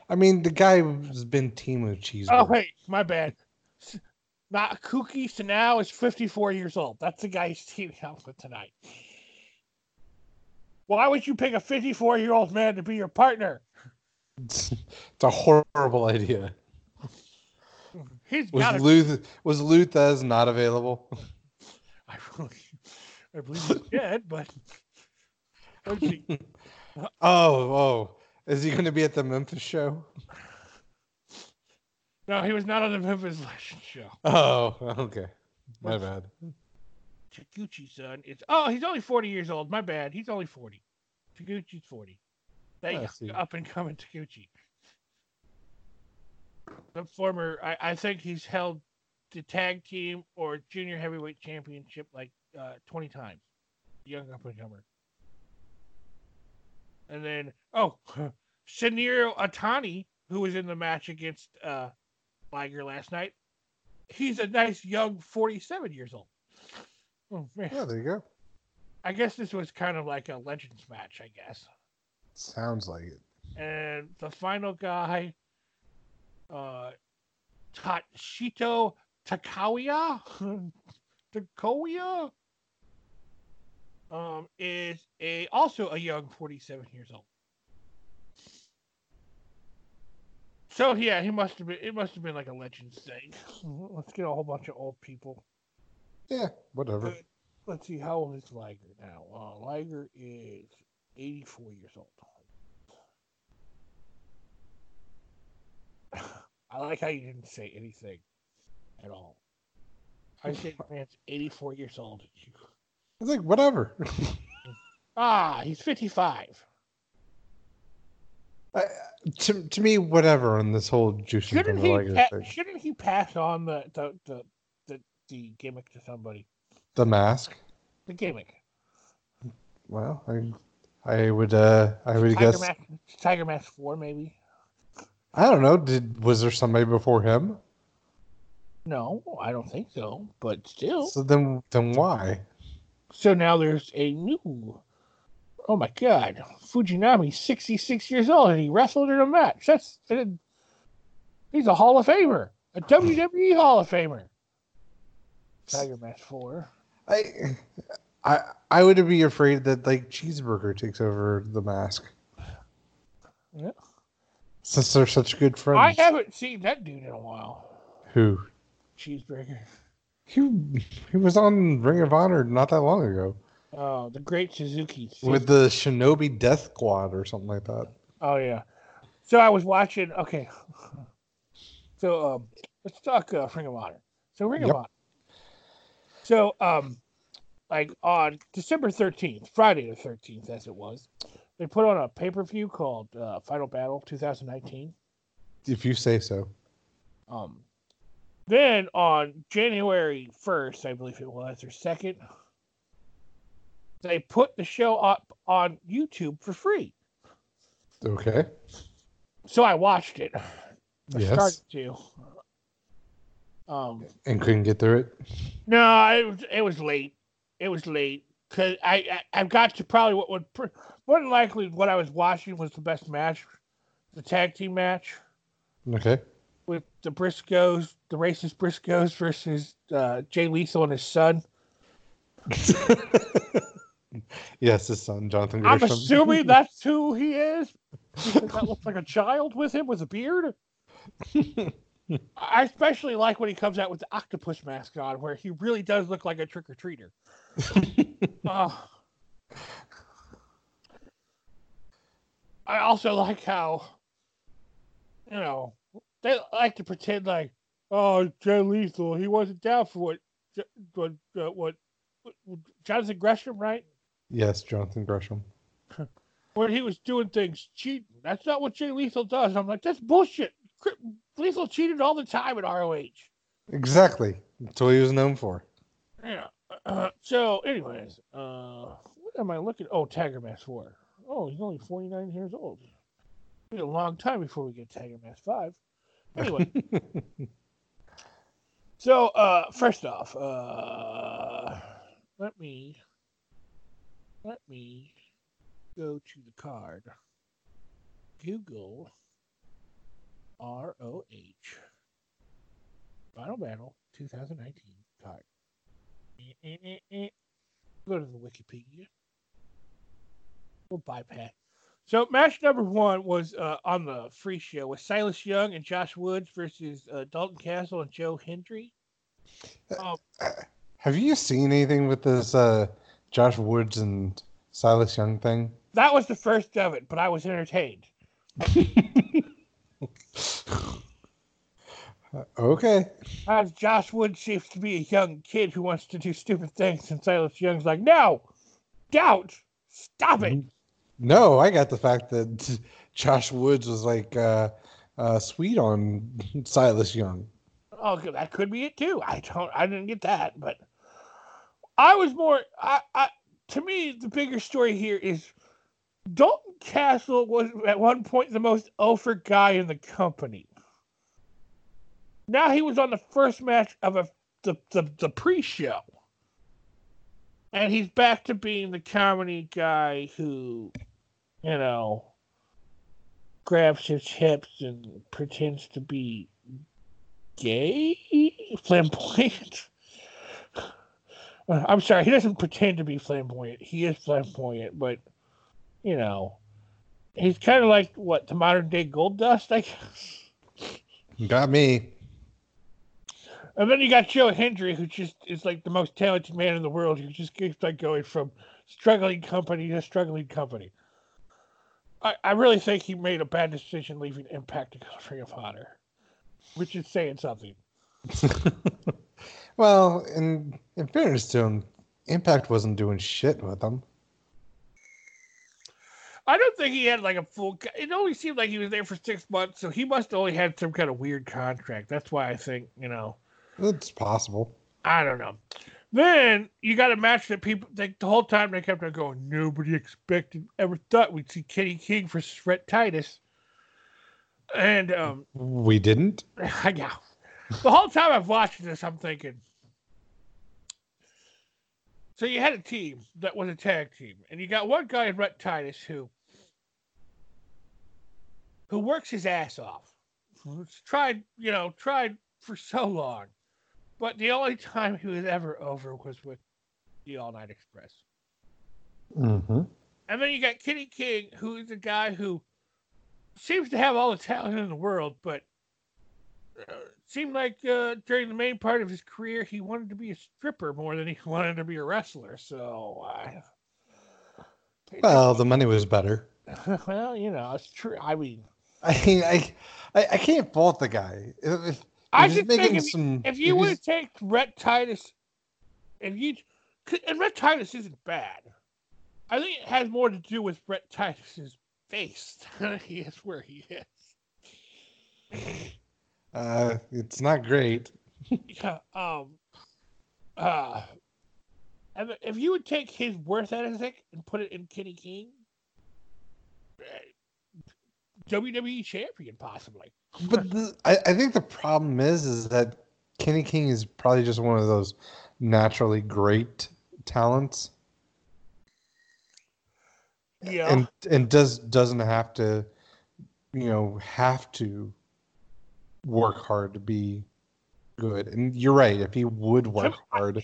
Speaker 1: I mean, the guy has been team with cheeseburger.
Speaker 2: Oh wait, my bad. S- Not Kuki Sanao is 54 years old. That's the guy he's teaming up with tonight. Why would you pick a 54 year old man to be your partner?
Speaker 1: It's, a horrible idea.
Speaker 2: He's
Speaker 1: Was Luth was Lou Thesz not available?
Speaker 2: I really, I believe he's dead, but.
Speaker 1: Oh, oh, is he going to be at the Memphis show?
Speaker 2: No, he was not on the Memphis Legends show.
Speaker 1: Oh, okay, my bad.
Speaker 2: Taguchi son. It's oh, he's only 40 years old. My bad. He's only 40. Taguchi's 40. That
Speaker 1: I
Speaker 2: young up and coming Taguchi. The former, I, I think he's held the tag team or junior heavyweight championship like uh, 20 times. Young up and comer. And then, oh, Shinjiro Otani, who was in the match against uh, Liger last night, he's a nice young 47 years old. Oh, man.
Speaker 1: Yeah, there you go.
Speaker 2: I guess this was kind of like a Legends match, I guess.
Speaker 1: Sounds like it.
Speaker 2: And the final guy, uh, Tatsuhito Takaiwa, Takaiwa, um, is a also a young 47 years old. So yeah, he must have been. It must have been like a Legends thing. Let's get a whole bunch of old people.
Speaker 1: Yeah, whatever.
Speaker 2: Let's see, how old is Liger now? Uh, Liger is 84 years old. I like how you didn't say anything at all. I said man's 84 years old.
Speaker 1: It's like whatever.
Speaker 2: Ah, he's 55.
Speaker 1: I, to to me, whatever on this whole juice and
Speaker 2: Shouldn't he? Pa-
Speaker 1: thing.
Speaker 2: shouldn't he pass on the the, the the the gimmick to somebody?
Speaker 1: The mask.
Speaker 2: The gimmick.
Speaker 1: Well, I I would uh I would
Speaker 2: Tiger
Speaker 1: guess
Speaker 2: Mask, Tiger Mask Four, maybe.
Speaker 1: I don't know. Did was there somebody before him?
Speaker 2: No, I don't think so. But still.
Speaker 1: So then then why?
Speaker 2: So now there's a new. Oh my God, Fujinami, 66 years old, and he wrestled in a match. That's uh, he's a Hall of Famer, a WWE Hall of Famer. Tiger Mask Four.
Speaker 1: I I I would be afraid that like cheeseburger takes over the mask.
Speaker 2: Yeah.
Speaker 1: Since they're such good friends.
Speaker 2: I haven't seen that dude in a while.
Speaker 1: Who?
Speaker 2: Cheeseburger.
Speaker 1: He he was on Ring of Honor not that long ago
Speaker 2: Oh, the Great Suzuki.
Speaker 1: with the Shinobi Death Squad or something like that.
Speaker 2: Oh yeah. So I was watching. Okay. So um, let's talk uh, Ring of Honor. So Ring
Speaker 1: Yep.
Speaker 2: of Honor. So um, like on December thirteenth, Friday the thirteenth, as it was, they put on a pay per view called uh, Final Battle 2019.
Speaker 1: If you say so.
Speaker 2: Um, then on January first, I believe it was, or second, they put the show up on YouTube for free.
Speaker 1: Okay.
Speaker 2: So I watched it. I
Speaker 1: Yes.
Speaker 2: started to. Um,
Speaker 1: And couldn't get through it.
Speaker 2: no, it was it was late. It was late because I, I I got to probably what would more than likely what I was watching was the best match, the tag team match
Speaker 1: Okay.
Speaker 2: with the Briscoes, the racist Briscoes versus uh, Jay Lethal and his son.
Speaker 1: yes, his son, Jonathan
Speaker 2: I'm assuming that's who he is. That looks like a child with him with a beard. I especially like when he comes out with the octopus mask on, where he really does look like a trick or treater. uh, I also like how, you know, they like to pretend like, oh, Jay Lethal, he wasn't down for what, what, uh, what, what Jonathan Gresham, right?
Speaker 1: Yes, Jonathan Gresham.
Speaker 2: When he was doing things cheating. That's not what Jay Lethal does. I'm like, that's bullshit. Lethal cheated all the time at ROH.
Speaker 1: Exactly. That's what he was known for.
Speaker 2: Yeah. Uh, so, anyways, uh, what am I looking? Oh, Tiger Mask 4. Oh, he's only 49 years old. It'll be a long time before we get Tiger Mask 5. Anyway. so, uh, first off, uh, let me let me go to the card. Google ROH Final Battle 2019 card. Eh, eh, eh, go to the Wikipedia. We'll bypass. So match number one was uh, on the free show with Silas Young and Josh Woods versus uh, Dalton Castle and Joe Hendry.
Speaker 1: Um, Have you seen anything with this uh, Josh Woods and Silas Young thing?
Speaker 2: That was the first of it, but I was entertained.
Speaker 1: okay.
Speaker 2: As Josh Woods seems to be a young kid who wants to do stupid things, and Silas Young's like, no, doubt, stop it.
Speaker 1: No, I got the fact that Josh Woods was like uh, uh, sweet on Silas Young.
Speaker 2: Oh, that could be it too. I don't, I didn't get that, but I was more. I, I to me, the bigger story here is Dalton Castle was at one point the most over guy in the company. Now he was on the first match of a, the, the, the pre show. And he's back to being the comedy guy who, you know, grabs his hips and pretends to be gay, flamboyant. Uh, I'm sorry, he doesn't pretend to be flamboyant. He is flamboyant, but you know, he's kind of like what the modern day Goldust, I guess.
Speaker 1: Got me.
Speaker 2: And then you got Joe Hendry, who just is like the most talented man in the world. Who just keeps like going from struggling company to struggling company. I, I really think he made a bad decision leaving Impact to go to Ring of Honor, which is saying something.
Speaker 1: well, in in fairness to him, Impact wasn't doing shit with him.
Speaker 2: I don't think he had like a full. It only seemed like he was there for six months, so he must have only had some kind of weird contract. That's why I think you know.
Speaker 1: It's possible.
Speaker 2: I don't know. Then you got a match that people like the whole time they kept on going. Nobody expected, ever thought we'd see Kenny King versus Rhett Titus, and um,
Speaker 1: we didn't.
Speaker 2: Yeah, the whole time I've watched this, I'm thinking. So you had a team that was a tag team, and you got one guy in Rhett Titus who who works his ass off. Tried, you know, tried for so long. But the only time he was ever over was with the All Night Express.
Speaker 1: Mm-hmm.
Speaker 2: And then you got Kenny King, who is a guy who seems to have all the talent in the world, but uh, seemed like uh, during the main part of his career, he wanted to be a stripper more than he wanted to be a wrestler. So, uh,
Speaker 1: well, the money was better.
Speaker 2: well, you know, it's true. I mean,
Speaker 1: I mean, I, I, I can't fault the guy. If,
Speaker 2: I just think if, some, if you would have taken Rhett Titus, if you and Rhett Titus isn't bad. I think it has more to do with Rhett Titus's face than he is where he is.
Speaker 1: Uh, it's not great.
Speaker 2: yeah. Um. Uh. If you would take his worth ethic and put it in Kenny King, WWE champion possibly.
Speaker 1: But the, I, I think the problem is is that Kenny King is probably just one of those naturally great talents.
Speaker 2: Yeah.
Speaker 1: And and does doesn't have to you know have to work hard to be good. And you're right, if he would work hard,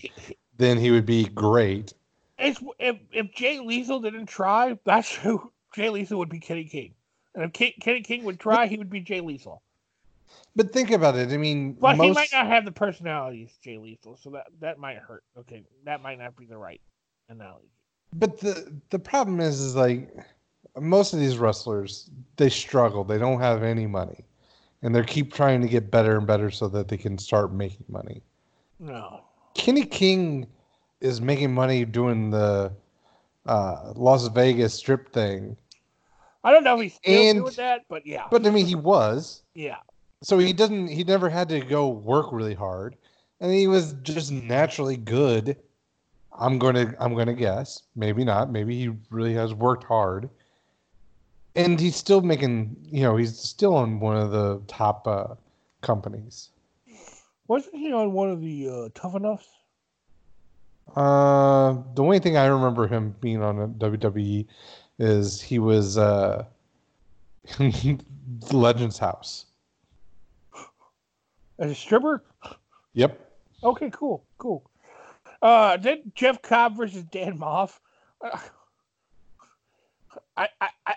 Speaker 1: then he would be great.
Speaker 2: If if, if Jay Lethal didn't try, that's who Jay Lethal would be Kenny King. And if Kenny King would try, he would be Jay Lethal.
Speaker 1: But think about it. I mean,
Speaker 2: But he might not have the personality as Jay Lethal, so that that might hurt. Okay, that might not be the right analogy.
Speaker 1: But the the problem is, is like most of these wrestlers, they struggle. They don't have any money, and they keep trying to get better and better so that they can start making money.
Speaker 2: No.
Speaker 1: Kenny King is making money doing the uh, Las Vegas strip thing,
Speaker 2: I don't know if he's still
Speaker 1: And-
Speaker 2: doing that, but yeah.
Speaker 1: but I mean he was.
Speaker 2: yeah.
Speaker 1: So he doesn't. He never had to go work really hard, and he was just naturally good. I'm gonna. I'm gonna guess. Maybe not. Maybe he really has worked hard, and he's still making. You know, he's still on one of the top uh, companies.
Speaker 2: Wasn't he on one of the uh, Tough Enoughs?
Speaker 1: Uh, the only thing I remember him being on a WWE is he was uh, Legends House.
Speaker 2: As a stripper?
Speaker 1: Yep.
Speaker 2: Okay, cool, cool. Uh, then Jeff Cobb versus Dan Maff. Uh, I, I,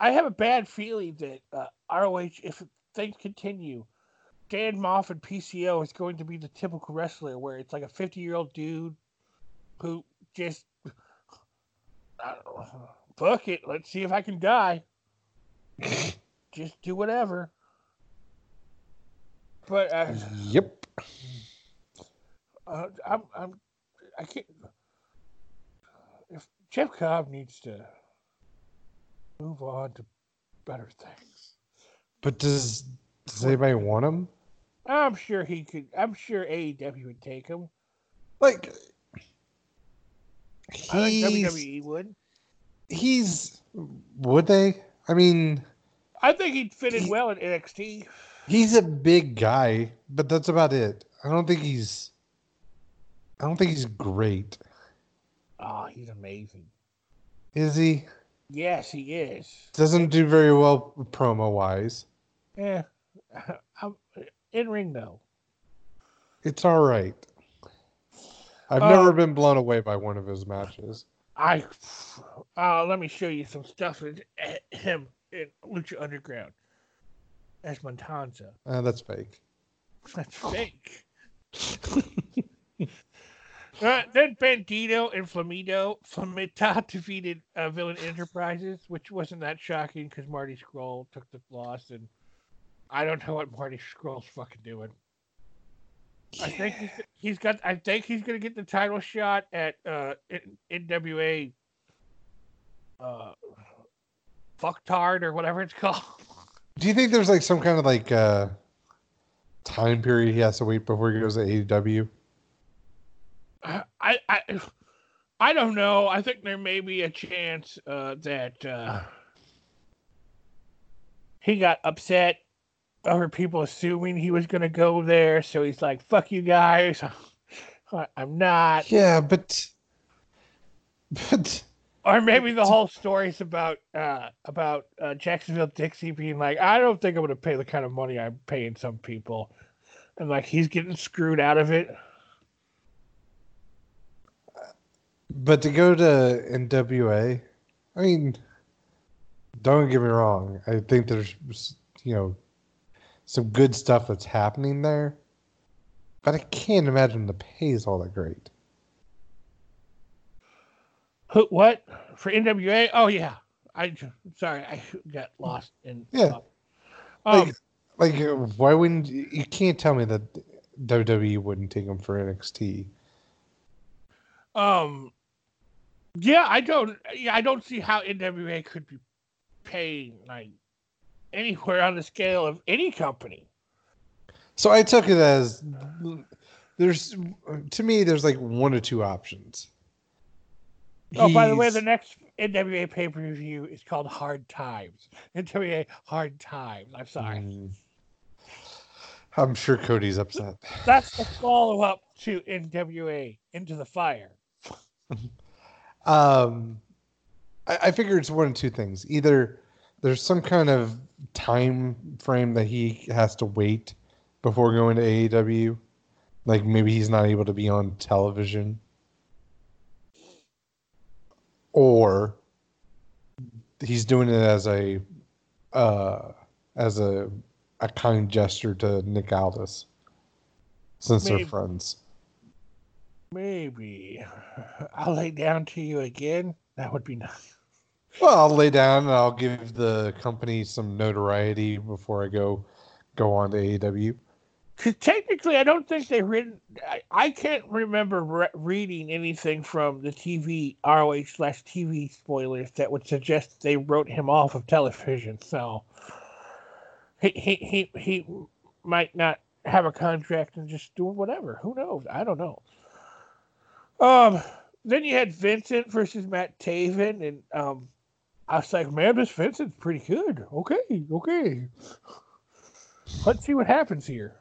Speaker 2: I, have a bad feeling that uh, ROH, if things continue, Dan Maff and PCO is going to be the typical wrestler where it's like a 50 year old dude who just, I know, fuck it, let's see if I can die. just do whatever. But uh,
Speaker 1: Yep.
Speaker 2: uh, I'm, I'm, I can't. If Jeff Cobb needs to move on to better things,
Speaker 1: But does does anybody want him?
Speaker 2: I'm sure he could. I'm sure AEW would take him.
Speaker 1: Like
Speaker 2: I think WWE would.
Speaker 1: he's would they? I mean,
Speaker 2: I think he'd fit in
Speaker 1: He-
Speaker 2: well in NXT.
Speaker 1: he's a big guy, but that's about it. I don't think he's I don't think he's great.
Speaker 2: Oh, he's amazing.
Speaker 1: Is he?
Speaker 2: Yes, he is.
Speaker 1: Doesn't do very well promo wise.
Speaker 2: Yeah, I'm in ring though.
Speaker 1: It's all right. I've
Speaker 2: Uh,
Speaker 1: never been blown away by one of his matches.
Speaker 2: I uh, let me show you some stuff with him in Lucha Underground as Matanza.
Speaker 1: Uh, that's fake.
Speaker 2: That's fake. Uh, then Bandito and Flamito Flamita defeated uh, Villain Enterprises, which wasn't that shocking because Marty Scurll took the loss, and I don't know what Marty Scurll's fucking doing. I think he's, he's got. I think he's gonna get the title shot at uh, NWA. Uh, fucktard or whatever it's called.
Speaker 1: Do you think there's like some kind of like uh time period he has to wait before he goes to AEW?
Speaker 2: I, I, I don't know. I think there may be a chance uh, that uh, he got upset over people assuming he was going to go there, so he's like, "Fuck you guys, I'm not."
Speaker 1: Yeah, but but
Speaker 2: Or maybe the whole story's about uh, about uh, Jacksonville Dixie being like, "I don't think I'm going to pay the kind of money I'm paying some people," and like he's getting screwed out of it.
Speaker 1: But to go to NWA, I mean, don't get me wrong. I think there's you know some good stuff that's happening there, but I can't imagine the pay is all that great.
Speaker 2: Who? What for NWA? Oh yeah, I sorry, I got lost in.
Speaker 1: Yeah.
Speaker 2: Um,
Speaker 1: Like, like, why wouldn't you you can't tell me that WWE wouldn't take him for NXT?
Speaker 2: um, yeah, I don't. Yeah, I don't see how NWA could be paying like anywhere on the scale of any company.
Speaker 1: So I took it as there's to me there's like one or two options.
Speaker 2: Oh, by the way, the next NWA pay per view is called Hard Times. NWA Hard Times. I'm sorry.
Speaker 1: Mm. I'm sure Cody's upset.
Speaker 2: That's the follow up to NWA Into the Fire.
Speaker 1: Um, I, I figure it's one of two things. Either there's some kind of time frame that he has to wait before going to AEW, like maybe he's not able to be on television, or he's doing it as a uh, as a a kind gesture to Nick Aldis, since
Speaker 2: Maybe.
Speaker 1: they're friends.
Speaker 2: Maybe I'll lay down to you again. That would be nice.
Speaker 1: Well, I'll lay down and I'll give the company some notoriety before I go go on to AEW.
Speaker 2: Because technically, I don't think they written. I, I can't remember re- reading anything from the TV ROH slash TV spoilers that would suggest they wrote him off of television. So he he he he might not have a contract and just doing whatever. Who knows? I don't know. Um. Then you had Vincent versus Matt Taven, and um, I was like, man, this Vincent's pretty good. Okay, okay. Let's see what happens here.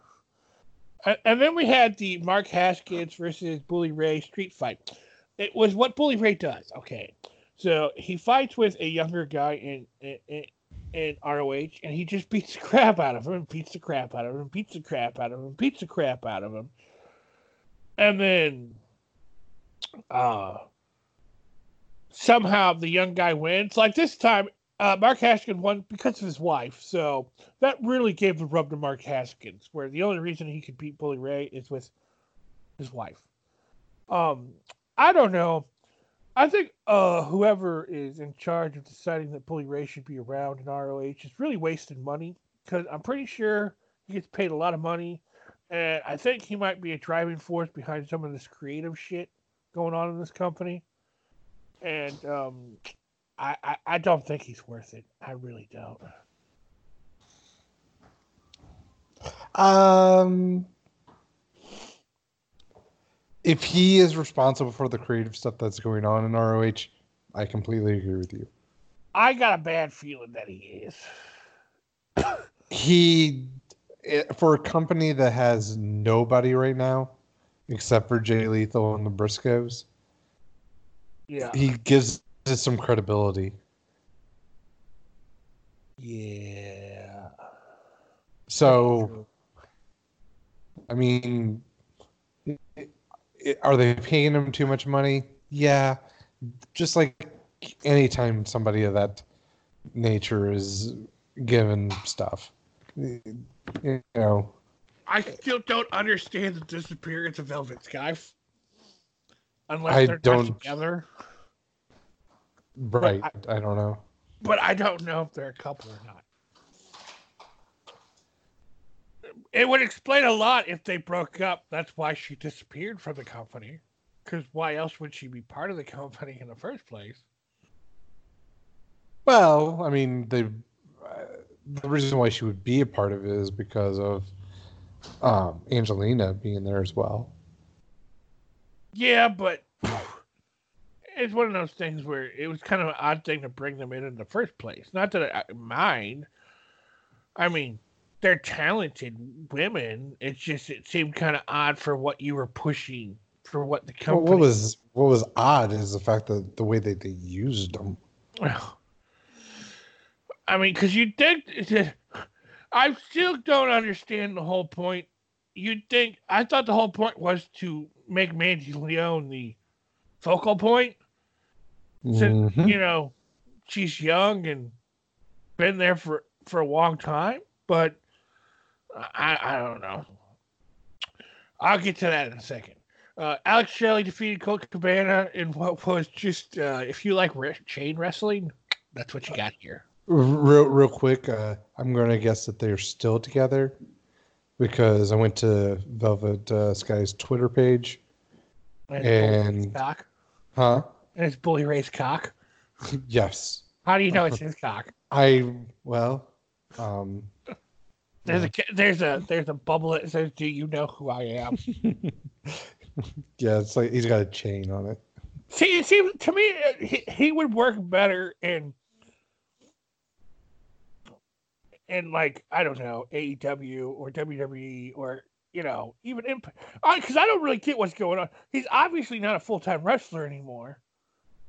Speaker 2: And, then we had the Mark Haskins versus Bully Ray street fight. It was what Bully Ray does. Okay, so he fights with a younger guy in in, in, in ROH, and he just beats the crap out of him, and beats the crap out of him, beats the crap out of him, beats the crap out of him, and then uh somehow the young guy wins. Like this time, uh, Mark Haskins won because of his wife. So that really gave the rub to Mark Haskins, where the only reason he could beat Bully Ray is with his wife. Um, I don't know. I think uh, whoever is in charge of deciding that Bully Ray should be around in ROH is really wasting money because I'm pretty sure he gets paid a lot of money, and I think he might be a driving force behind some of this creative shit going on in this company. And um, I, I, I don't think he's worth it. I really don't.
Speaker 1: Um, if he is responsible for the creative stuff that's going on in ROH, I completely agree with you.
Speaker 2: I got a bad feeling that he is.
Speaker 1: He, eh, for a company that has nobody right now, except for Jay Lethal and the Briscoes,
Speaker 2: Yeah.
Speaker 1: he gives it some credibility.
Speaker 2: Yeah.
Speaker 1: So, I mean, i- i- are they paying him too much money? Yeah. Just like anytime somebody of that nature is given stuff, you know.
Speaker 2: I still don't understand the disappearance of Velvet Sky. Unless
Speaker 1: I
Speaker 2: they're
Speaker 1: don't-
Speaker 2: together.
Speaker 1: Right. I, don't know.
Speaker 2: But I don't know if they're a couple or not. It would explain a lot if they broke up. That's why she disappeared from the company. Because why else would she be part of the company in the first place?
Speaker 1: Well, I mean, they, uh, the reason why she would be a part of it is because of um, Angelina being there as well.
Speaker 2: Yeah, but it's one of those things where it was kind of an odd thing to bring them in in the first place. Not that I mind. I mean, they're talented women. It's just it seemed kind of odd for what you were pushing for what the
Speaker 1: Well,
Speaker 2: company.
Speaker 1: what was what was odd is the fact that the way that they used them.
Speaker 2: I mean, because you think I still don't understand the whole point. You'd think I thought the whole point was to make Mandy Leone the focal point. Since
Speaker 1: Mhm.
Speaker 2: you know she's young and been there for for a long time, but I I don't know. I'll get to that in a second. Uh, Alex Shelley defeated Colt Cabana in what was just uh, if you like re- chain wrestling, that's what you got here.
Speaker 1: Real, real quick, uh, I'm going to guess that they're still together because I went to Velvet uh, Sky's Twitter page.
Speaker 2: And, it's Bully Ray's
Speaker 1: And-
Speaker 2: cock,
Speaker 1: Huh?
Speaker 2: and it's Bully Ray's cock.
Speaker 1: Yes.
Speaker 2: How do you know it's his cock?
Speaker 1: I well, um,
Speaker 2: There's a there's a there's a bubble that says, "Do you know who I am?"
Speaker 1: yeah, it's like he's got a chain on it.
Speaker 2: See, it seems to me uh, he, he would work better in in like I don't know AEW or WWE or you know even Impact because I don't really get what's going on. He's obviously not a full time wrestler anymore.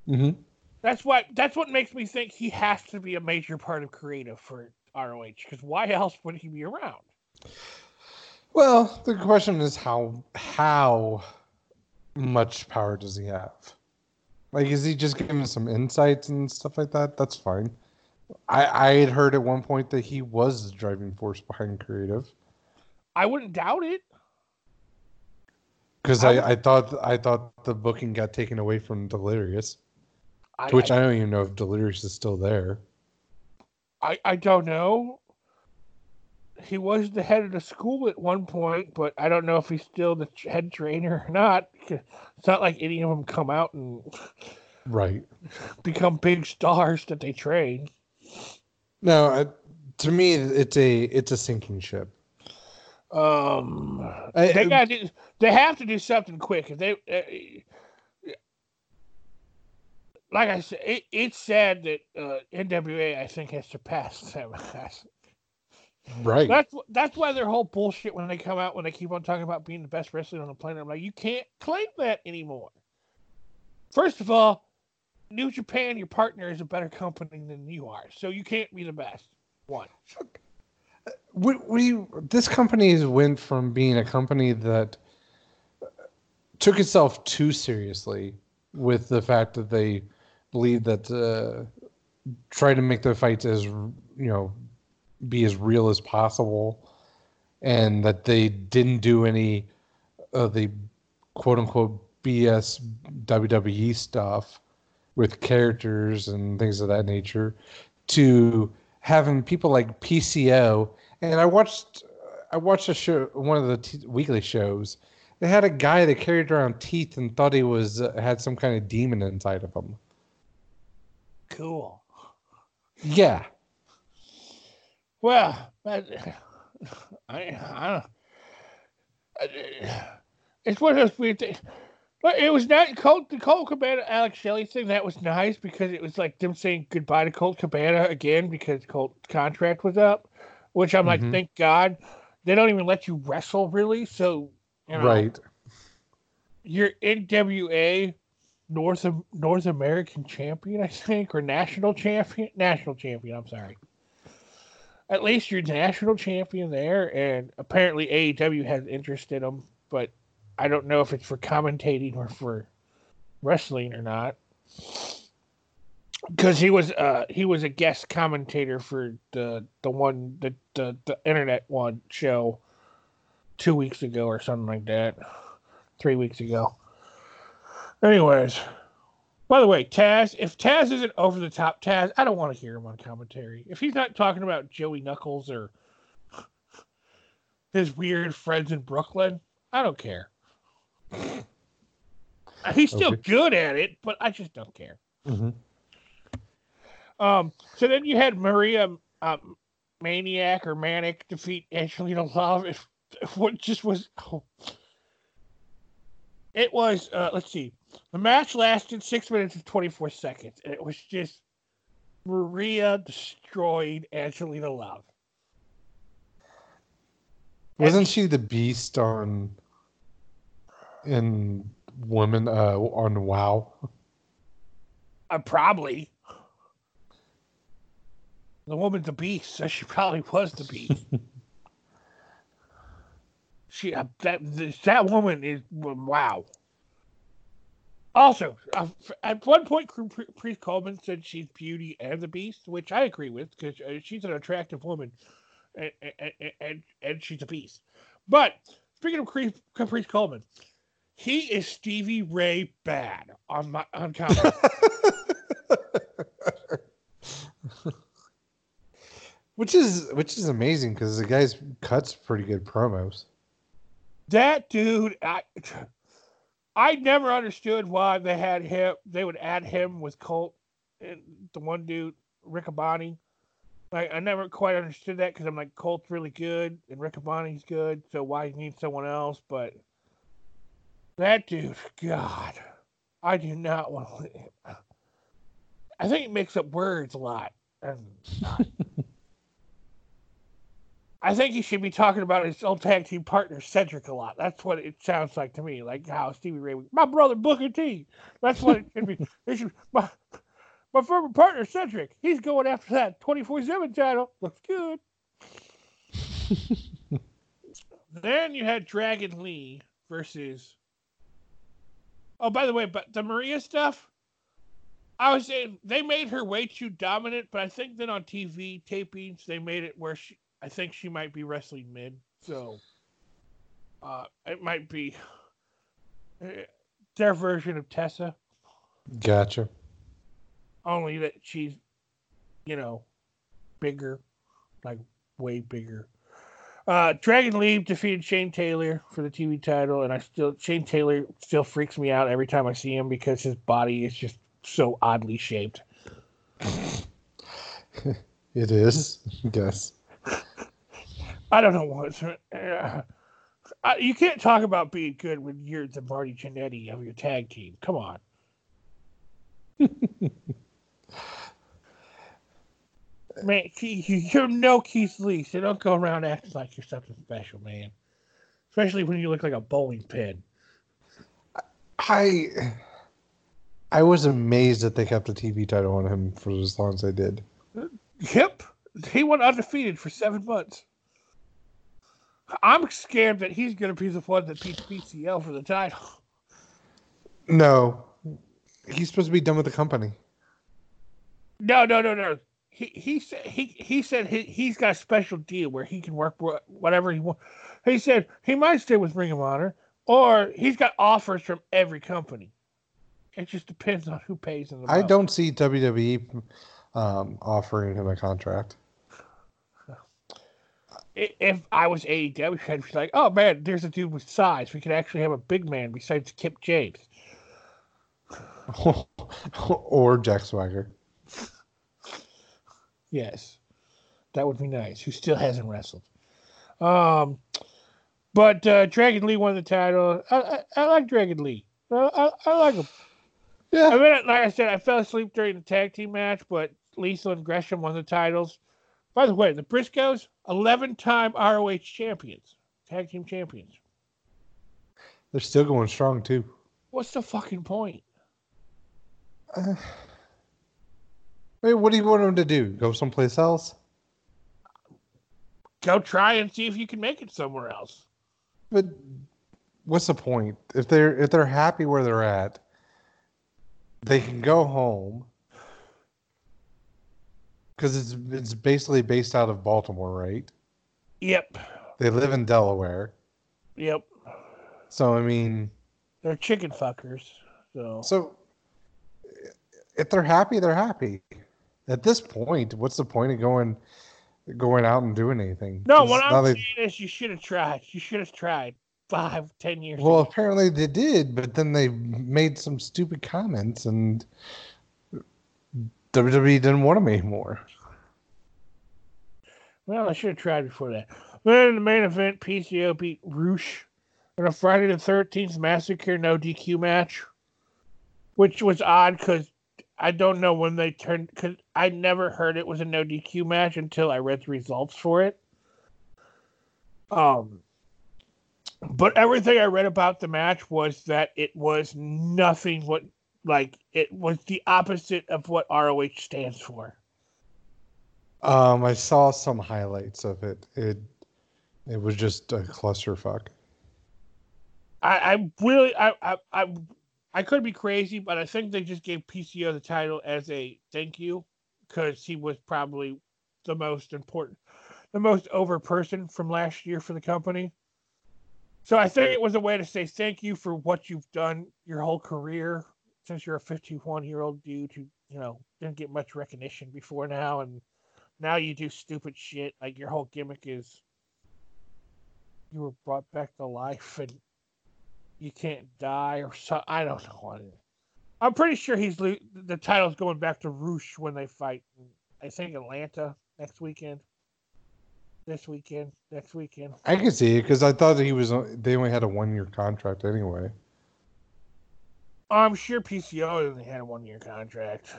Speaker 1: Mm-hmm.
Speaker 2: That's why that's what makes me think he has to be a major part of creative for ROH. Because why else would he be around?
Speaker 1: Well, the question is how how much power does he have? Like, is he just giving some insights and stuff like that? That's fine. I, I had heard at one point that he was the driving force behind creative
Speaker 2: I wouldn't doubt it.
Speaker 1: because
Speaker 2: I
Speaker 1: I, I thought I thought the booking got taken away from Delirious,
Speaker 2: I,
Speaker 1: to which
Speaker 2: I,
Speaker 1: I don't even know if Delirious is still there.
Speaker 2: I, I don't know. He was the head of the school at one point, but I don't know if he's still the head trainer or not. It's not like any of them come out and
Speaker 1: Right.
Speaker 2: become big stars that they train.
Speaker 1: No, I, to me, it's a it's a sinking ship.
Speaker 2: Um,
Speaker 1: I-
Speaker 2: they got to they have to do something quick. If they, uh, like I said, it, it's sad that uh, NWA I think has surpassed them.
Speaker 1: Right.
Speaker 2: That's that's why their whole bullshit when they come out when they keep on talking about being the best wrestler on the planet. I'm like, you can't claim that anymore. First of all, New Japan, your partner is a better company than you are, so you can't be the best. One.
Speaker 1: we, we this company has went from being a company that took itself too seriously with the fact that they believe that uh, try to make their fights as you know be as real as possible and that they didn't do any of the quote unquote BS WWE stuff with characters and things of that nature to having people like PCO and I watched I watched a show one of the t- weekly shows they had a guy that carried around teeth and thought he was uh, had some kind of demon inside of him
Speaker 2: Cool.
Speaker 1: yeah
Speaker 2: Well, I, I don't. I- It's one of those weird things. But it was not Colt, the Colt Cabana Alex Shelley thing. That was nice because it was like them saying goodbye to Colt Cabana again because Colt's contract was up. Which I'm like,
Speaker 1: Mhm.
Speaker 2: thank God. They don't even let you wrestle really. So, you know,
Speaker 1: right
Speaker 2: you're NWA North North American champion, I think, or national champion. National champion. I'm sorry. At least you're national champion there, and apparently AEW has interest in him, but I don't know if it's for commentating or for wrestling or not. Because he was uh he was a guest commentator for the the one the, the the internet one show two weeks ago or something like that three weeks ago. Anyways, by the way, Taz, if Taz isn't over the top Taz, I don't want to hear him on commentary. If he's not talking about Joey Knuckles or his weird friends in Brooklyn, I don't care. He's still
Speaker 1: Okay.
Speaker 2: good at it, but I just don't care.
Speaker 1: hmm
Speaker 2: Um, so then you had Maria um, Maniac or Manic defeat Angelina Love. If, if what just was, oh. it was. Uh, let's see, the match lasted six minutes and twenty four seconds, and it was just Maria destroyed Angelina Love.
Speaker 1: wasn't she the beast on in women uh on wow
Speaker 2: Uh, probably. The woman's a beast, so she probably was the beast. she uh, that that woman is wow. Also, uh, at one point, Caprice Coleman said she's Beauty and the Beast, which I agree with because uh, she's an attractive woman, and, and, and and she's a beast. But speaking of Caprice Coleman, he is Stevie Ray bad on my on comedy.
Speaker 1: which is which is amazing because the guy's cuts pretty good promos
Speaker 2: That dude, I, I never understood why they had him. They would add him with Colt and the one dude, Riccaboni. Like I never quite understood that because I'm like Colt's really good and Riccaboni's good, so why you need someone else? But that dude, God, I do not want to. I think he makes up words a lot, and I think he should be talking about his old tag team partner Cedric a lot. That's what it sounds like to me. Like how Stevie Ray, my brother Booker T. That's what it should be. It should, my, my former partner Cedric. He's going after that twenty four seven title. Looks good. then you had Dragon Lee versus. Oh, by the way, but the Maria stuff. I was saying they made her way too dominant, but I think then on TV tapings they made it where she. I think she might be wrestling mid, so uh, it might be uh, their version of Tessa,
Speaker 1: Gotcha.
Speaker 2: only that she's, you know, bigger, like way bigger. Uh, Dragon Lee defeated Shane Taylor for the TV title, and I still Shane Taylor still freaks me out every time I see him because his body is just so oddly shaped.
Speaker 1: It is. Guess.
Speaker 2: I don't know what. Uh, I, you can't talk about being good when you're the Marty Jannetty of your tag team. Come on. man, you- you're no Keith Lee, so don't go around acting like you're something special, man. Especially when you look like a bowling pin.
Speaker 1: I I was amazed that they kept the TV title on him for as long as they did.
Speaker 2: Yep, he went undefeated for seven months. I'm scared that he's going to be the one that beats PCO for the title.
Speaker 1: No, he's supposed to be done with the company.
Speaker 2: No, no, no, no. He he said he he said he he's got a special deal where he can work whatever he wants. He said he might stay with Ring of Honor, or he's got offers from every company. It just depends on who pays him. The
Speaker 1: I don't see WWE um, offering him a contract.
Speaker 2: If I was AEW, I'd be like, "Oh man, there's a dude with size. We could actually have a big man besides Kip James."
Speaker 1: or Jack Swagger.
Speaker 2: Yes, that would be nice. Who still hasn't wrestled? Um, but uh, Dragon Lee won the title. I, I, I like Dragon Lee. I, I, I like him.
Speaker 1: Yeah.
Speaker 2: I mean, like I said, I fell asleep during the tag team match, but Lethal and Gresham won the titles. By the way, the Briscoes, eleven-time ROH champions, tag team champions.
Speaker 1: They're still going strong too.
Speaker 2: What's the fucking point?
Speaker 1: Uh, wait, what do you want them to do? Go someplace else?
Speaker 2: Go try and see if you can make it somewhere else.
Speaker 1: But what's the point? If they're if they're happy where they're at, they can go home. Because it's it's basically based out of Baltimore, right?
Speaker 2: Yep,
Speaker 1: They live in Delaware.
Speaker 2: yep.
Speaker 1: So I mean,
Speaker 2: They're chicken fuckers. So
Speaker 1: so if they're happy, they're happy. At this point, what's the point of going going out and doing anything?
Speaker 2: No, what I'm
Speaker 1: they-
Speaker 2: saying is you should have tried. You should have tried five, ten years
Speaker 1: Well,
Speaker 2: ago.
Speaker 1: apparently they did, but then they made some stupid comments, and WWE didn't want them anymore.
Speaker 2: Well, I should have tried before that. Then in the main event, PCO beat Rush in a Friday the 13th Massacre no DQ match, which was odd because I don't know when they turned, because I never heard it was a no DQ match until I read the results for it. Um, but everything I read about the match was that it was nothing what, like, it was the opposite of what ROH stands for.
Speaker 1: Um, I saw some highlights of it. It it was just a clusterfuck.
Speaker 2: I, I really, I, I, I, I could be crazy, but I think they just gave PCO the title as a thank you because he was probably the most important, the most over person from last year for the company. So I think it was a way to say thank you for what you've done your whole career since you're a 51 year old dude who, you know, didn't get much recognition before now. And now you do stupid shit. Like your whole gimmick is you were brought back to life and you can't die or so. I don't know what it is. I'm pretty sure he's lo- the title's going back to Rush when they fight. I think Atlanta next weekend. This weekend, next weekend.
Speaker 1: I can see it because I thought he was. Uh, they only had a one year contract anyway.
Speaker 2: I'm sure PCO only had a one year contract.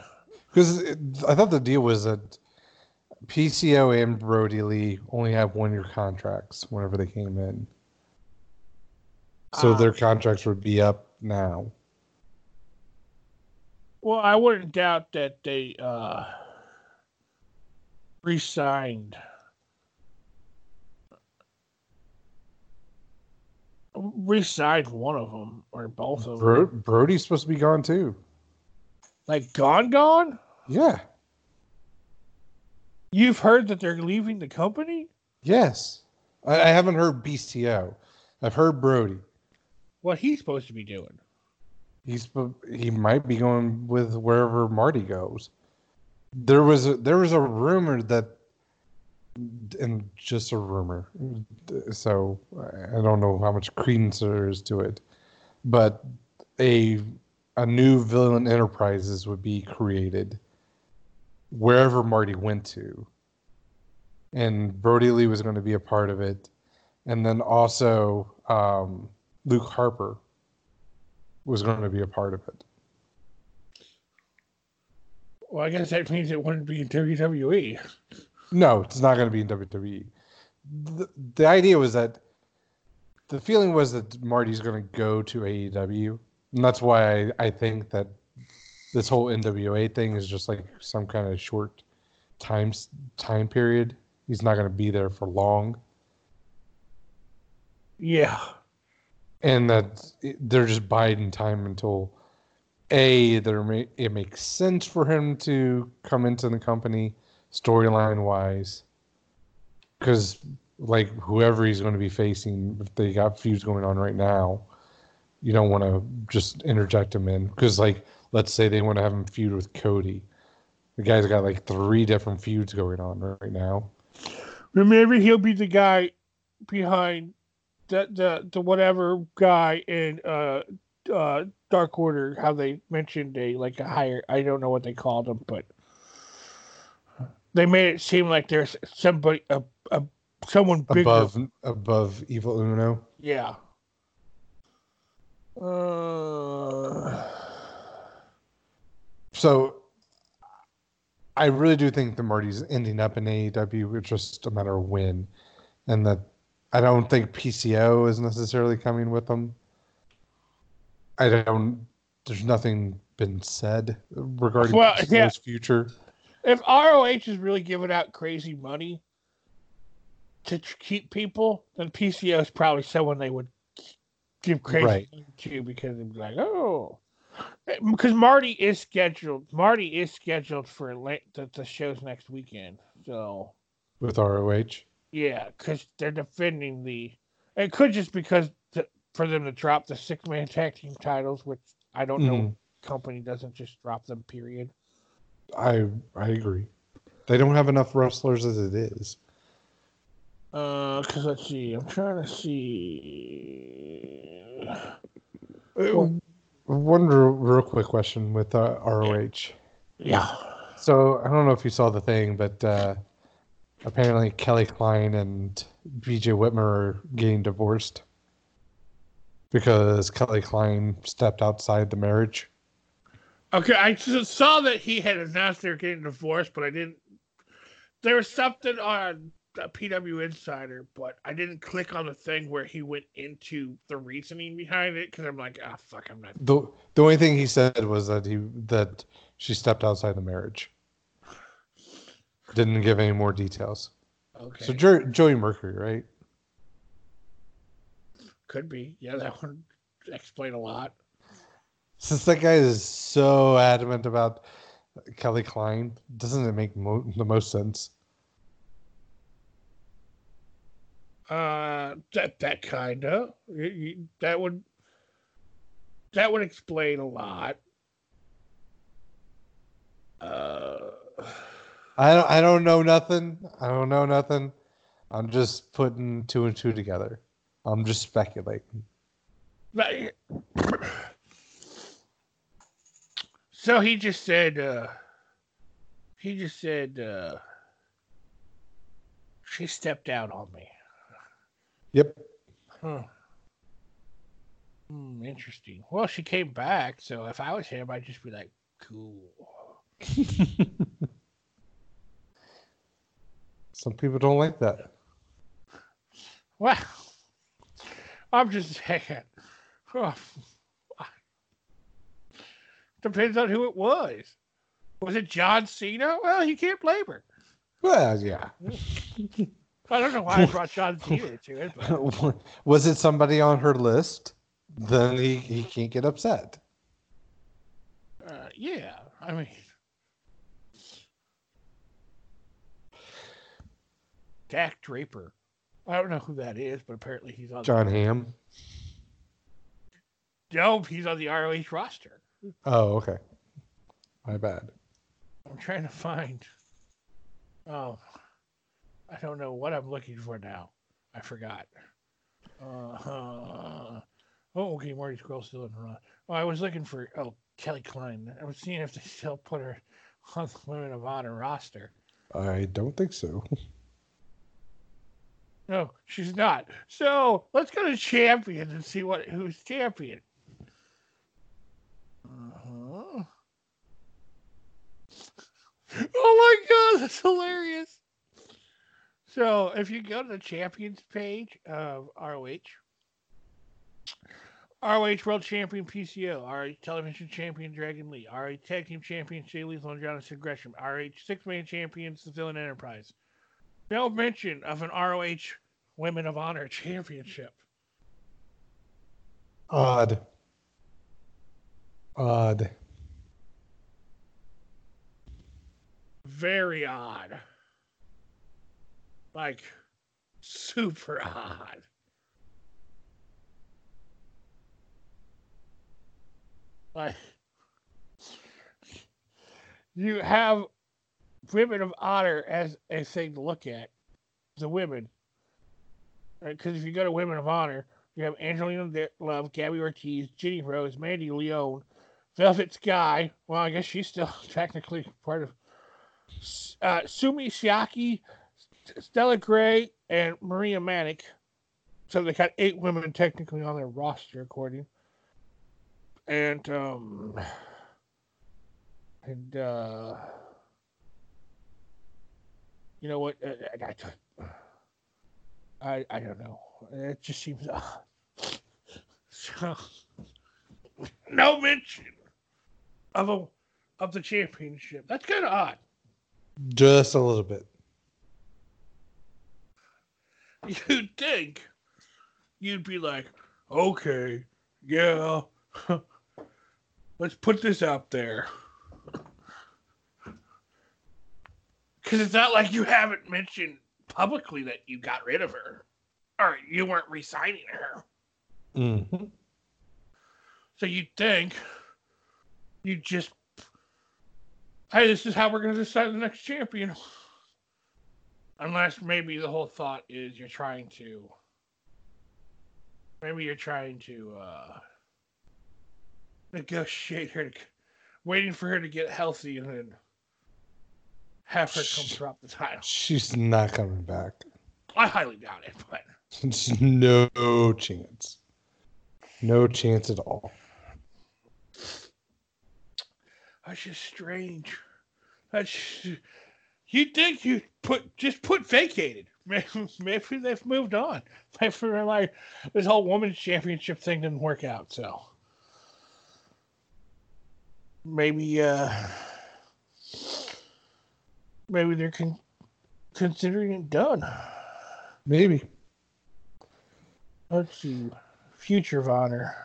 Speaker 1: Because I thought the deal was that PCO and Brodie Lee only have one year contracts whenever they came in. So their contracts would be up now.
Speaker 2: Well, I wouldn't doubt that they uh re-signed. Re-signed one of them or both of them.
Speaker 1: Brodie's supposed to be gone too.
Speaker 2: Like gone, gone.
Speaker 1: Yeah.
Speaker 2: You've heard that they're leaving the company.
Speaker 1: Yes. I, I haven't heard PCO. I've heard Brodie.
Speaker 2: What he's supposed to be doing?
Speaker 1: He's he might be going with wherever Marty goes. There was a, there was a rumor that, and just a rumor, so I don't know how much credence there is to it, but a a new villain enterprises would be created wherever Marty went to, and Brodie Lee was going to be a part of it, and then also um, Luke Harper was going to be a part of it.
Speaker 2: Well, I guess that means it wouldn't be in WWE.
Speaker 1: No, it's not going to be in WWE. The, the idea was that the feeling was that Marty's going to go to AEW, and that's why I, I think that this whole NWA thing is just like some kind of short time time period. He's not going to be there for long.
Speaker 2: Yeah,
Speaker 1: and that they're just biding time until a may, it makes sense for him to come into the company storyline wise because like whoever he's going to be facing if they got feuds going on right now you don't want to just interject him in. Because like let's say they want to have him feud with cody. The guy's got like three different feuds going on right now.
Speaker 2: Remember he'll be the guy behind the the the whatever guy in uh uh Dark Order, how they mentioned a like a higher I don't know what they called him, but they made it seem like there's somebody a, a someone bigger.
Speaker 1: above above Evil Uno.
Speaker 2: Yeah. Uh...
Speaker 1: So I really do think the Marty's ending up in AEW. It's just a matter of when, and that I don't think PCO is necessarily coming with them. I don't. There's nothing been said regarding
Speaker 2: well,
Speaker 1: PCO's
Speaker 2: yeah.
Speaker 1: future.
Speaker 2: If ROH is really giving out crazy money to keep people, then PCO is probably someone they would give crazy
Speaker 1: right.
Speaker 2: money to because they'd be like, oh, eh, because Marty is scheduled. Marty is scheduled for late, the, the shows next weekend. So
Speaker 1: with ROH.
Speaker 2: Yeah, because they're defending the. It could just because to, for them to drop the six man tag team titles, which I don't know,
Speaker 1: Mhm.
Speaker 2: company doesn't just drop them. Period.
Speaker 1: I I agree. They don't have enough wrestlers as it is.
Speaker 2: Uh, because let's see, I'm trying to see.
Speaker 1: Uh, One real, real quick question with uh, ROH.
Speaker 2: Yeah.
Speaker 1: So I don't know if you saw the thing, but uh, apparently Kelly Klein and BJ Whitmer are getting divorced because Kelly Klein stepped outside the marriage.
Speaker 2: Okay, I just saw that he had announced they were getting divorced, but I didn't. There was something on PW Insider, but I didn't click on the thing where he went into the reasoning behind it because I'm like, ah, fuck, I'm not.
Speaker 1: the The only thing he said was that he that she stepped outside the marriage. Didn't give any more details.
Speaker 2: Okay,
Speaker 1: So jo- Joey Mercury, right?
Speaker 2: could be. Yeah, that would explain a lot.
Speaker 1: Since that guy is so adamant about Kelly Klein, doesn't it make mo- the most sense?
Speaker 2: Uh, that that kind of that would that would explain a lot. Uh,
Speaker 1: I don't, I don't know nothing. I don't know nothing. I'm just putting two and two together. I'm just speculating.
Speaker 2: but- so he just said. uh He just said. uh She stepped out on me.
Speaker 1: Yep.
Speaker 2: Huh. Hmm, interesting. Well, she came back, so if I was him, I'd just be like, cool.
Speaker 1: Some people don't like that.
Speaker 2: Well, I'm just saying. Oh, Depends on who it was. Was it John Cena? Well, you can't blame her.
Speaker 1: Well, yeah.
Speaker 2: I don't know why I brought John Cena into it, but
Speaker 1: Was it somebody on her list? Then he, he can't get upset.
Speaker 2: uh, yeah. I mean, Dak Draper. I don't know who that is, but apparently he's on.
Speaker 1: Jon Hamm.
Speaker 2: Nope, he's on the ROH roster.
Speaker 1: Oh, okay. My bad.
Speaker 2: I'm trying to find. Oh, I don't know what I'm looking for now. I forgot. Uh, oh, okay. Marty Scurll still in the run. Oh, I was looking for oh Kelly Klein. I was seeing if they still put her on the Women of Honor roster.
Speaker 1: I don't think so.
Speaker 2: No, she's not. So let's go to champion and see what who's champion. Uh-huh. Oh my god, that's hilarious. So if you go to the champions page of ROH, ROH World Champion PCO, ROH Television Champion Dragon Lee, ROH Tag Team Champion Jay Lethal and Jonathan Gresham, ROH Six Man Champions The Villain Enterprise. No mention of an ROH Women of Honor Championship.
Speaker 1: Odd. Odd.
Speaker 2: Very odd. Like, super odd. Like, you have women of honor as a thing to look at. The women. Because if you go to Women of Honor, you have Angelina Love, Gabby Ortiz, Jenny Rose, Mandy Leone, Velvet Sky. Well, I guess she's still technically part of uh, Sumie Sakai, Stella Grey, and Maria Manic. So they got eight women technically on their roster, according. And um, and uh, you know what? Uh, I, got. To, I, I don't know. It just seems odd. Uh, so, no mention of a of the championship. That's kind of odd.
Speaker 1: Just a little bit.
Speaker 2: You'd think you'd be like, okay, yeah, let's put this out there. Because it's not like you haven't mentioned publicly that you got rid of her or you weren't re signing her.
Speaker 1: Mm-hmm.
Speaker 2: So you'd think you just, hey, this is how we're going to decide the next champion. Unless maybe the whole thought is you're trying to, maybe you're trying to uh, negotiate her, to, waiting for her to get healthy and then have her come drop the title.
Speaker 1: She's not coming back.
Speaker 2: I highly doubt it, but
Speaker 1: It's no chance. No chance at all.
Speaker 2: that's just strange. That's you'd think you put just put vacated. Maybe, maybe they've moved on. Maybe they're like this whole women's championship thing didn't work out, so maybe uh maybe they're con- considering it done.
Speaker 1: Maybe.
Speaker 2: Let's see. Future of Honor.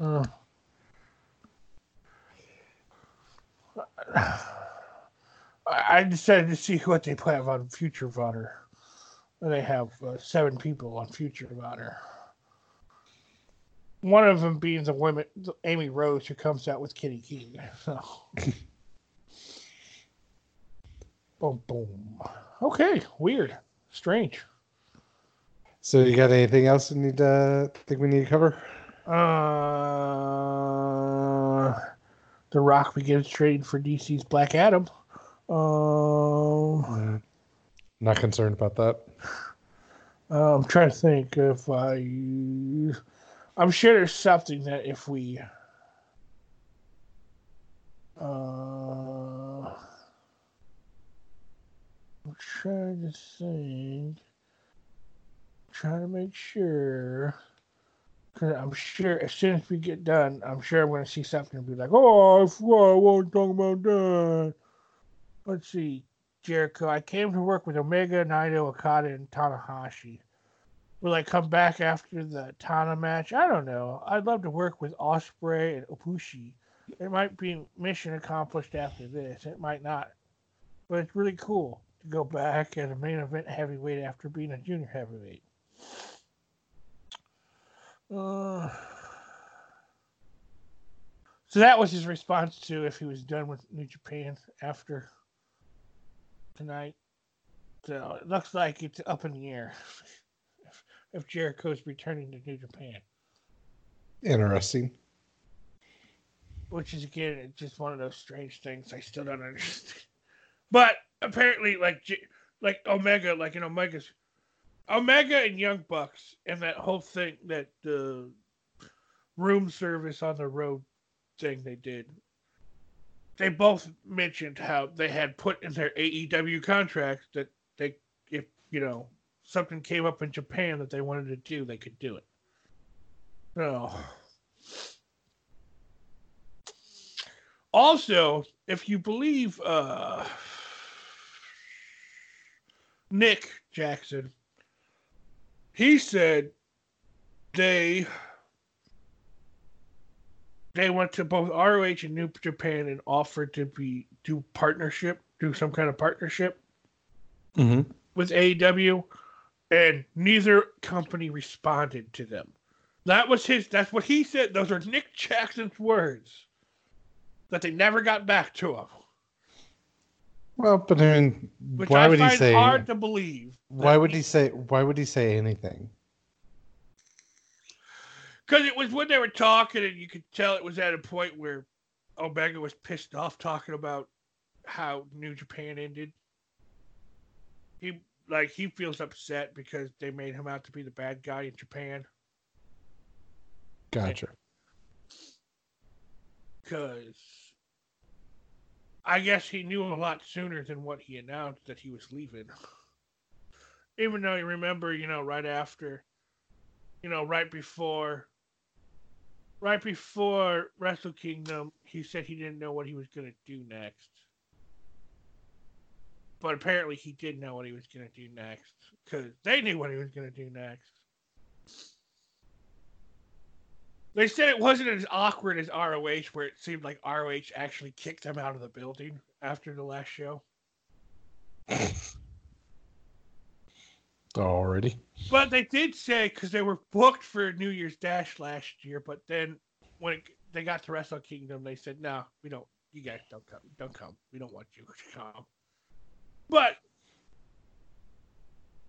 Speaker 2: Uh, I decided to see what they have on Future of Honor. They have uh, seven people on Future of Honor. One of them being the woman, Amy Rose, who comes out with Kitty King. So. boom, boom. Okay, weird, strange.
Speaker 1: So you got anything else you need to think we need to cover?
Speaker 2: Uh, the Rock begins trading for DC's Black Adam. Um,
Speaker 1: Uh, not concerned about that.
Speaker 2: uh, I'm trying to think if I. I'm sure there's something that if we. Uh, Trying to think. Trying to make sure. Cause I'm sure as soon as we get done, I'm sure I'm going to see something and be like, "Oh, I won't talk about that." Let's see, Jericho. I came to work with Omega, Naito, Okada, and Tanahashi. Will I come back after the Tana match? I don't know. I'd love to work with Ospreay and Ibushi. it might be mission accomplished after this. It might not, but it's really cool to go back as a main event heavyweight after being a junior heavyweight. Uh, so that was his response to if he was done with New Japan after tonight. So it looks like it's up in the air if, if Jericho's returning to New Japan,
Speaker 1: Interesting.
Speaker 2: which is again just one of those strange things I still don't understand. But apparently, like like Omega, like in Omega's Omega and Young Bucks, and that whole thing that the room service on the road thing they did. They both mentioned how they had put in their AEW contracts that they, if you know, something came up in Japan that they wanted to do, they could do it. So, also, if you believe uh, Nick Jackson, he said they they went to both ROH and New Japan and offered to be do partnership, do some kind of partnership
Speaker 1: Mm-hmm.
Speaker 2: with AEW, and neither company responded to them. That was his. That's what he said. Those are Nick Jackson's words. That they never got back to him,
Speaker 1: Well, but I mean,
Speaker 2: which
Speaker 1: why
Speaker 2: I
Speaker 1: would he say?
Speaker 2: hard to believe.
Speaker 1: Why would he say? Why would he say anything?
Speaker 2: Because it was when they were talking, and you could tell it was at a point where Omega was pissed off talking about how New Japan ended. He like he feels upset because they made him out to be the bad guy in Japan.
Speaker 1: Gotcha.
Speaker 2: Because I guess he knew a lot sooner than what he announced that he was leaving. Even though you remember, you know, right after, you know, right before, right before Wrestle Kingdom, he said he didn't know what he was going to do next. But apparently he did know what he was going to do next because they knew what he was going to do next. They said it wasn't as awkward as ROH, where it seemed like ROH actually kicked them out of the building after the last show.
Speaker 1: Already.
Speaker 2: But they did say because they were booked for New Year's Dash last year, but then when it, they got to Wrestle Kingdom, they said, "No, we don't. You guys don't come. Don't come. We don't want you to come." But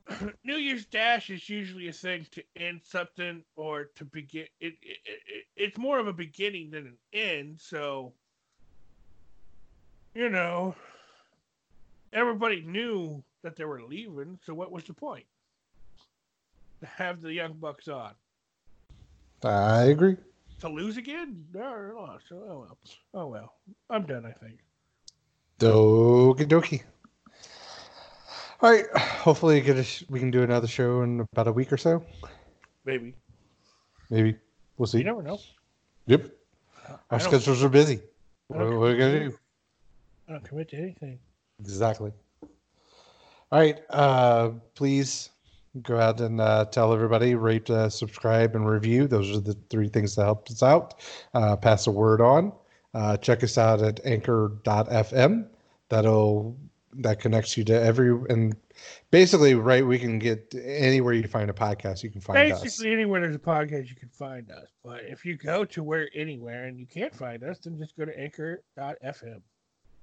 Speaker 2: New Year's Dash is usually a thing to end something or to begin. It, it, it it's more of a beginning than an end. So you know, everybody knew that they were leaving. So what was the point? To have the Young Bucks on
Speaker 1: I agree.
Speaker 2: to lose again? No, lost. Oh well. Oh well. I'm done. I think.
Speaker 1: Okie dokie. All right. Hopefully, get a sh- we can do another show in about a week or so.
Speaker 2: Maybe.
Speaker 1: Maybe we'll see.
Speaker 2: You never know.
Speaker 1: Yep. Our schedules are busy. What, what are we gonna do?
Speaker 2: I don't commit to anything.
Speaker 1: Exactly. All right. Uh, please go ahead and uh, tell everybody, rate, uh, subscribe, and review. Those are the three things that help us out. Uh, pass the word on. Uh, check us out at anchor.fm. That'll that connects you to every and basically right we can get anywhere you find a podcast you can find us
Speaker 2: Basically, anywhere there's a podcast, you can find us. But if you go to where anywhere and you can't find us, then just go to anchor.fm.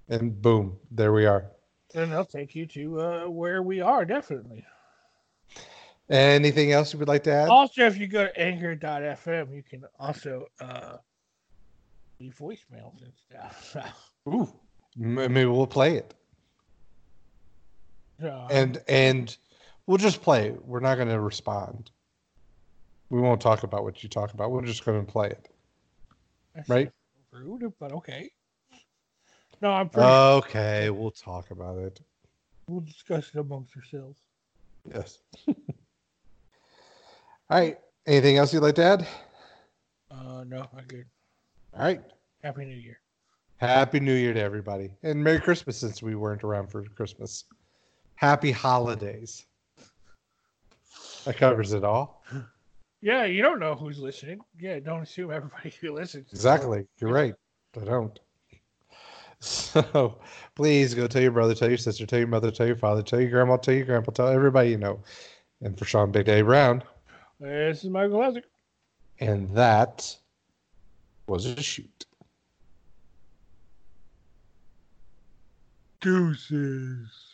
Speaker 1: and boom there we are
Speaker 2: And they'll take you to uh, where we are, definitely.
Speaker 1: anything else you would like to add
Speaker 2: Also, if you go to anchor.fm, you can also uh, leave voicemails and stuff.
Speaker 1: Ooh, maybe we'll play it And and we'll just play we're not going to respond we won't talk about what you talk about we're just going to play it
Speaker 2: that's
Speaker 1: right
Speaker 2: Rude, but okay. No, I'm pretty.
Speaker 1: okay we'll talk about it
Speaker 2: we'll discuss it amongst ourselves.
Speaker 1: yes all right anything else you'd like to add
Speaker 2: Uh, no, I'm good.
Speaker 1: all right
Speaker 2: Happy New Year.
Speaker 1: Happy New Year to everybody. And Merry Christmas since we weren't around for Christmas. Happy holidays. That covers it all.
Speaker 2: Yeah, you don't know who's listening. Yeah, don't assume everybody who listens.
Speaker 1: Exactly. You're right. I don't. So please go tell your brother, tell your sister, tell your mother, tell your father, tell your grandma, tell your grandpa, tell everybody you know. And for Sean Big Day Brown,
Speaker 2: This is Michael Classic.
Speaker 1: and that was a shoot.
Speaker 2: Deuces.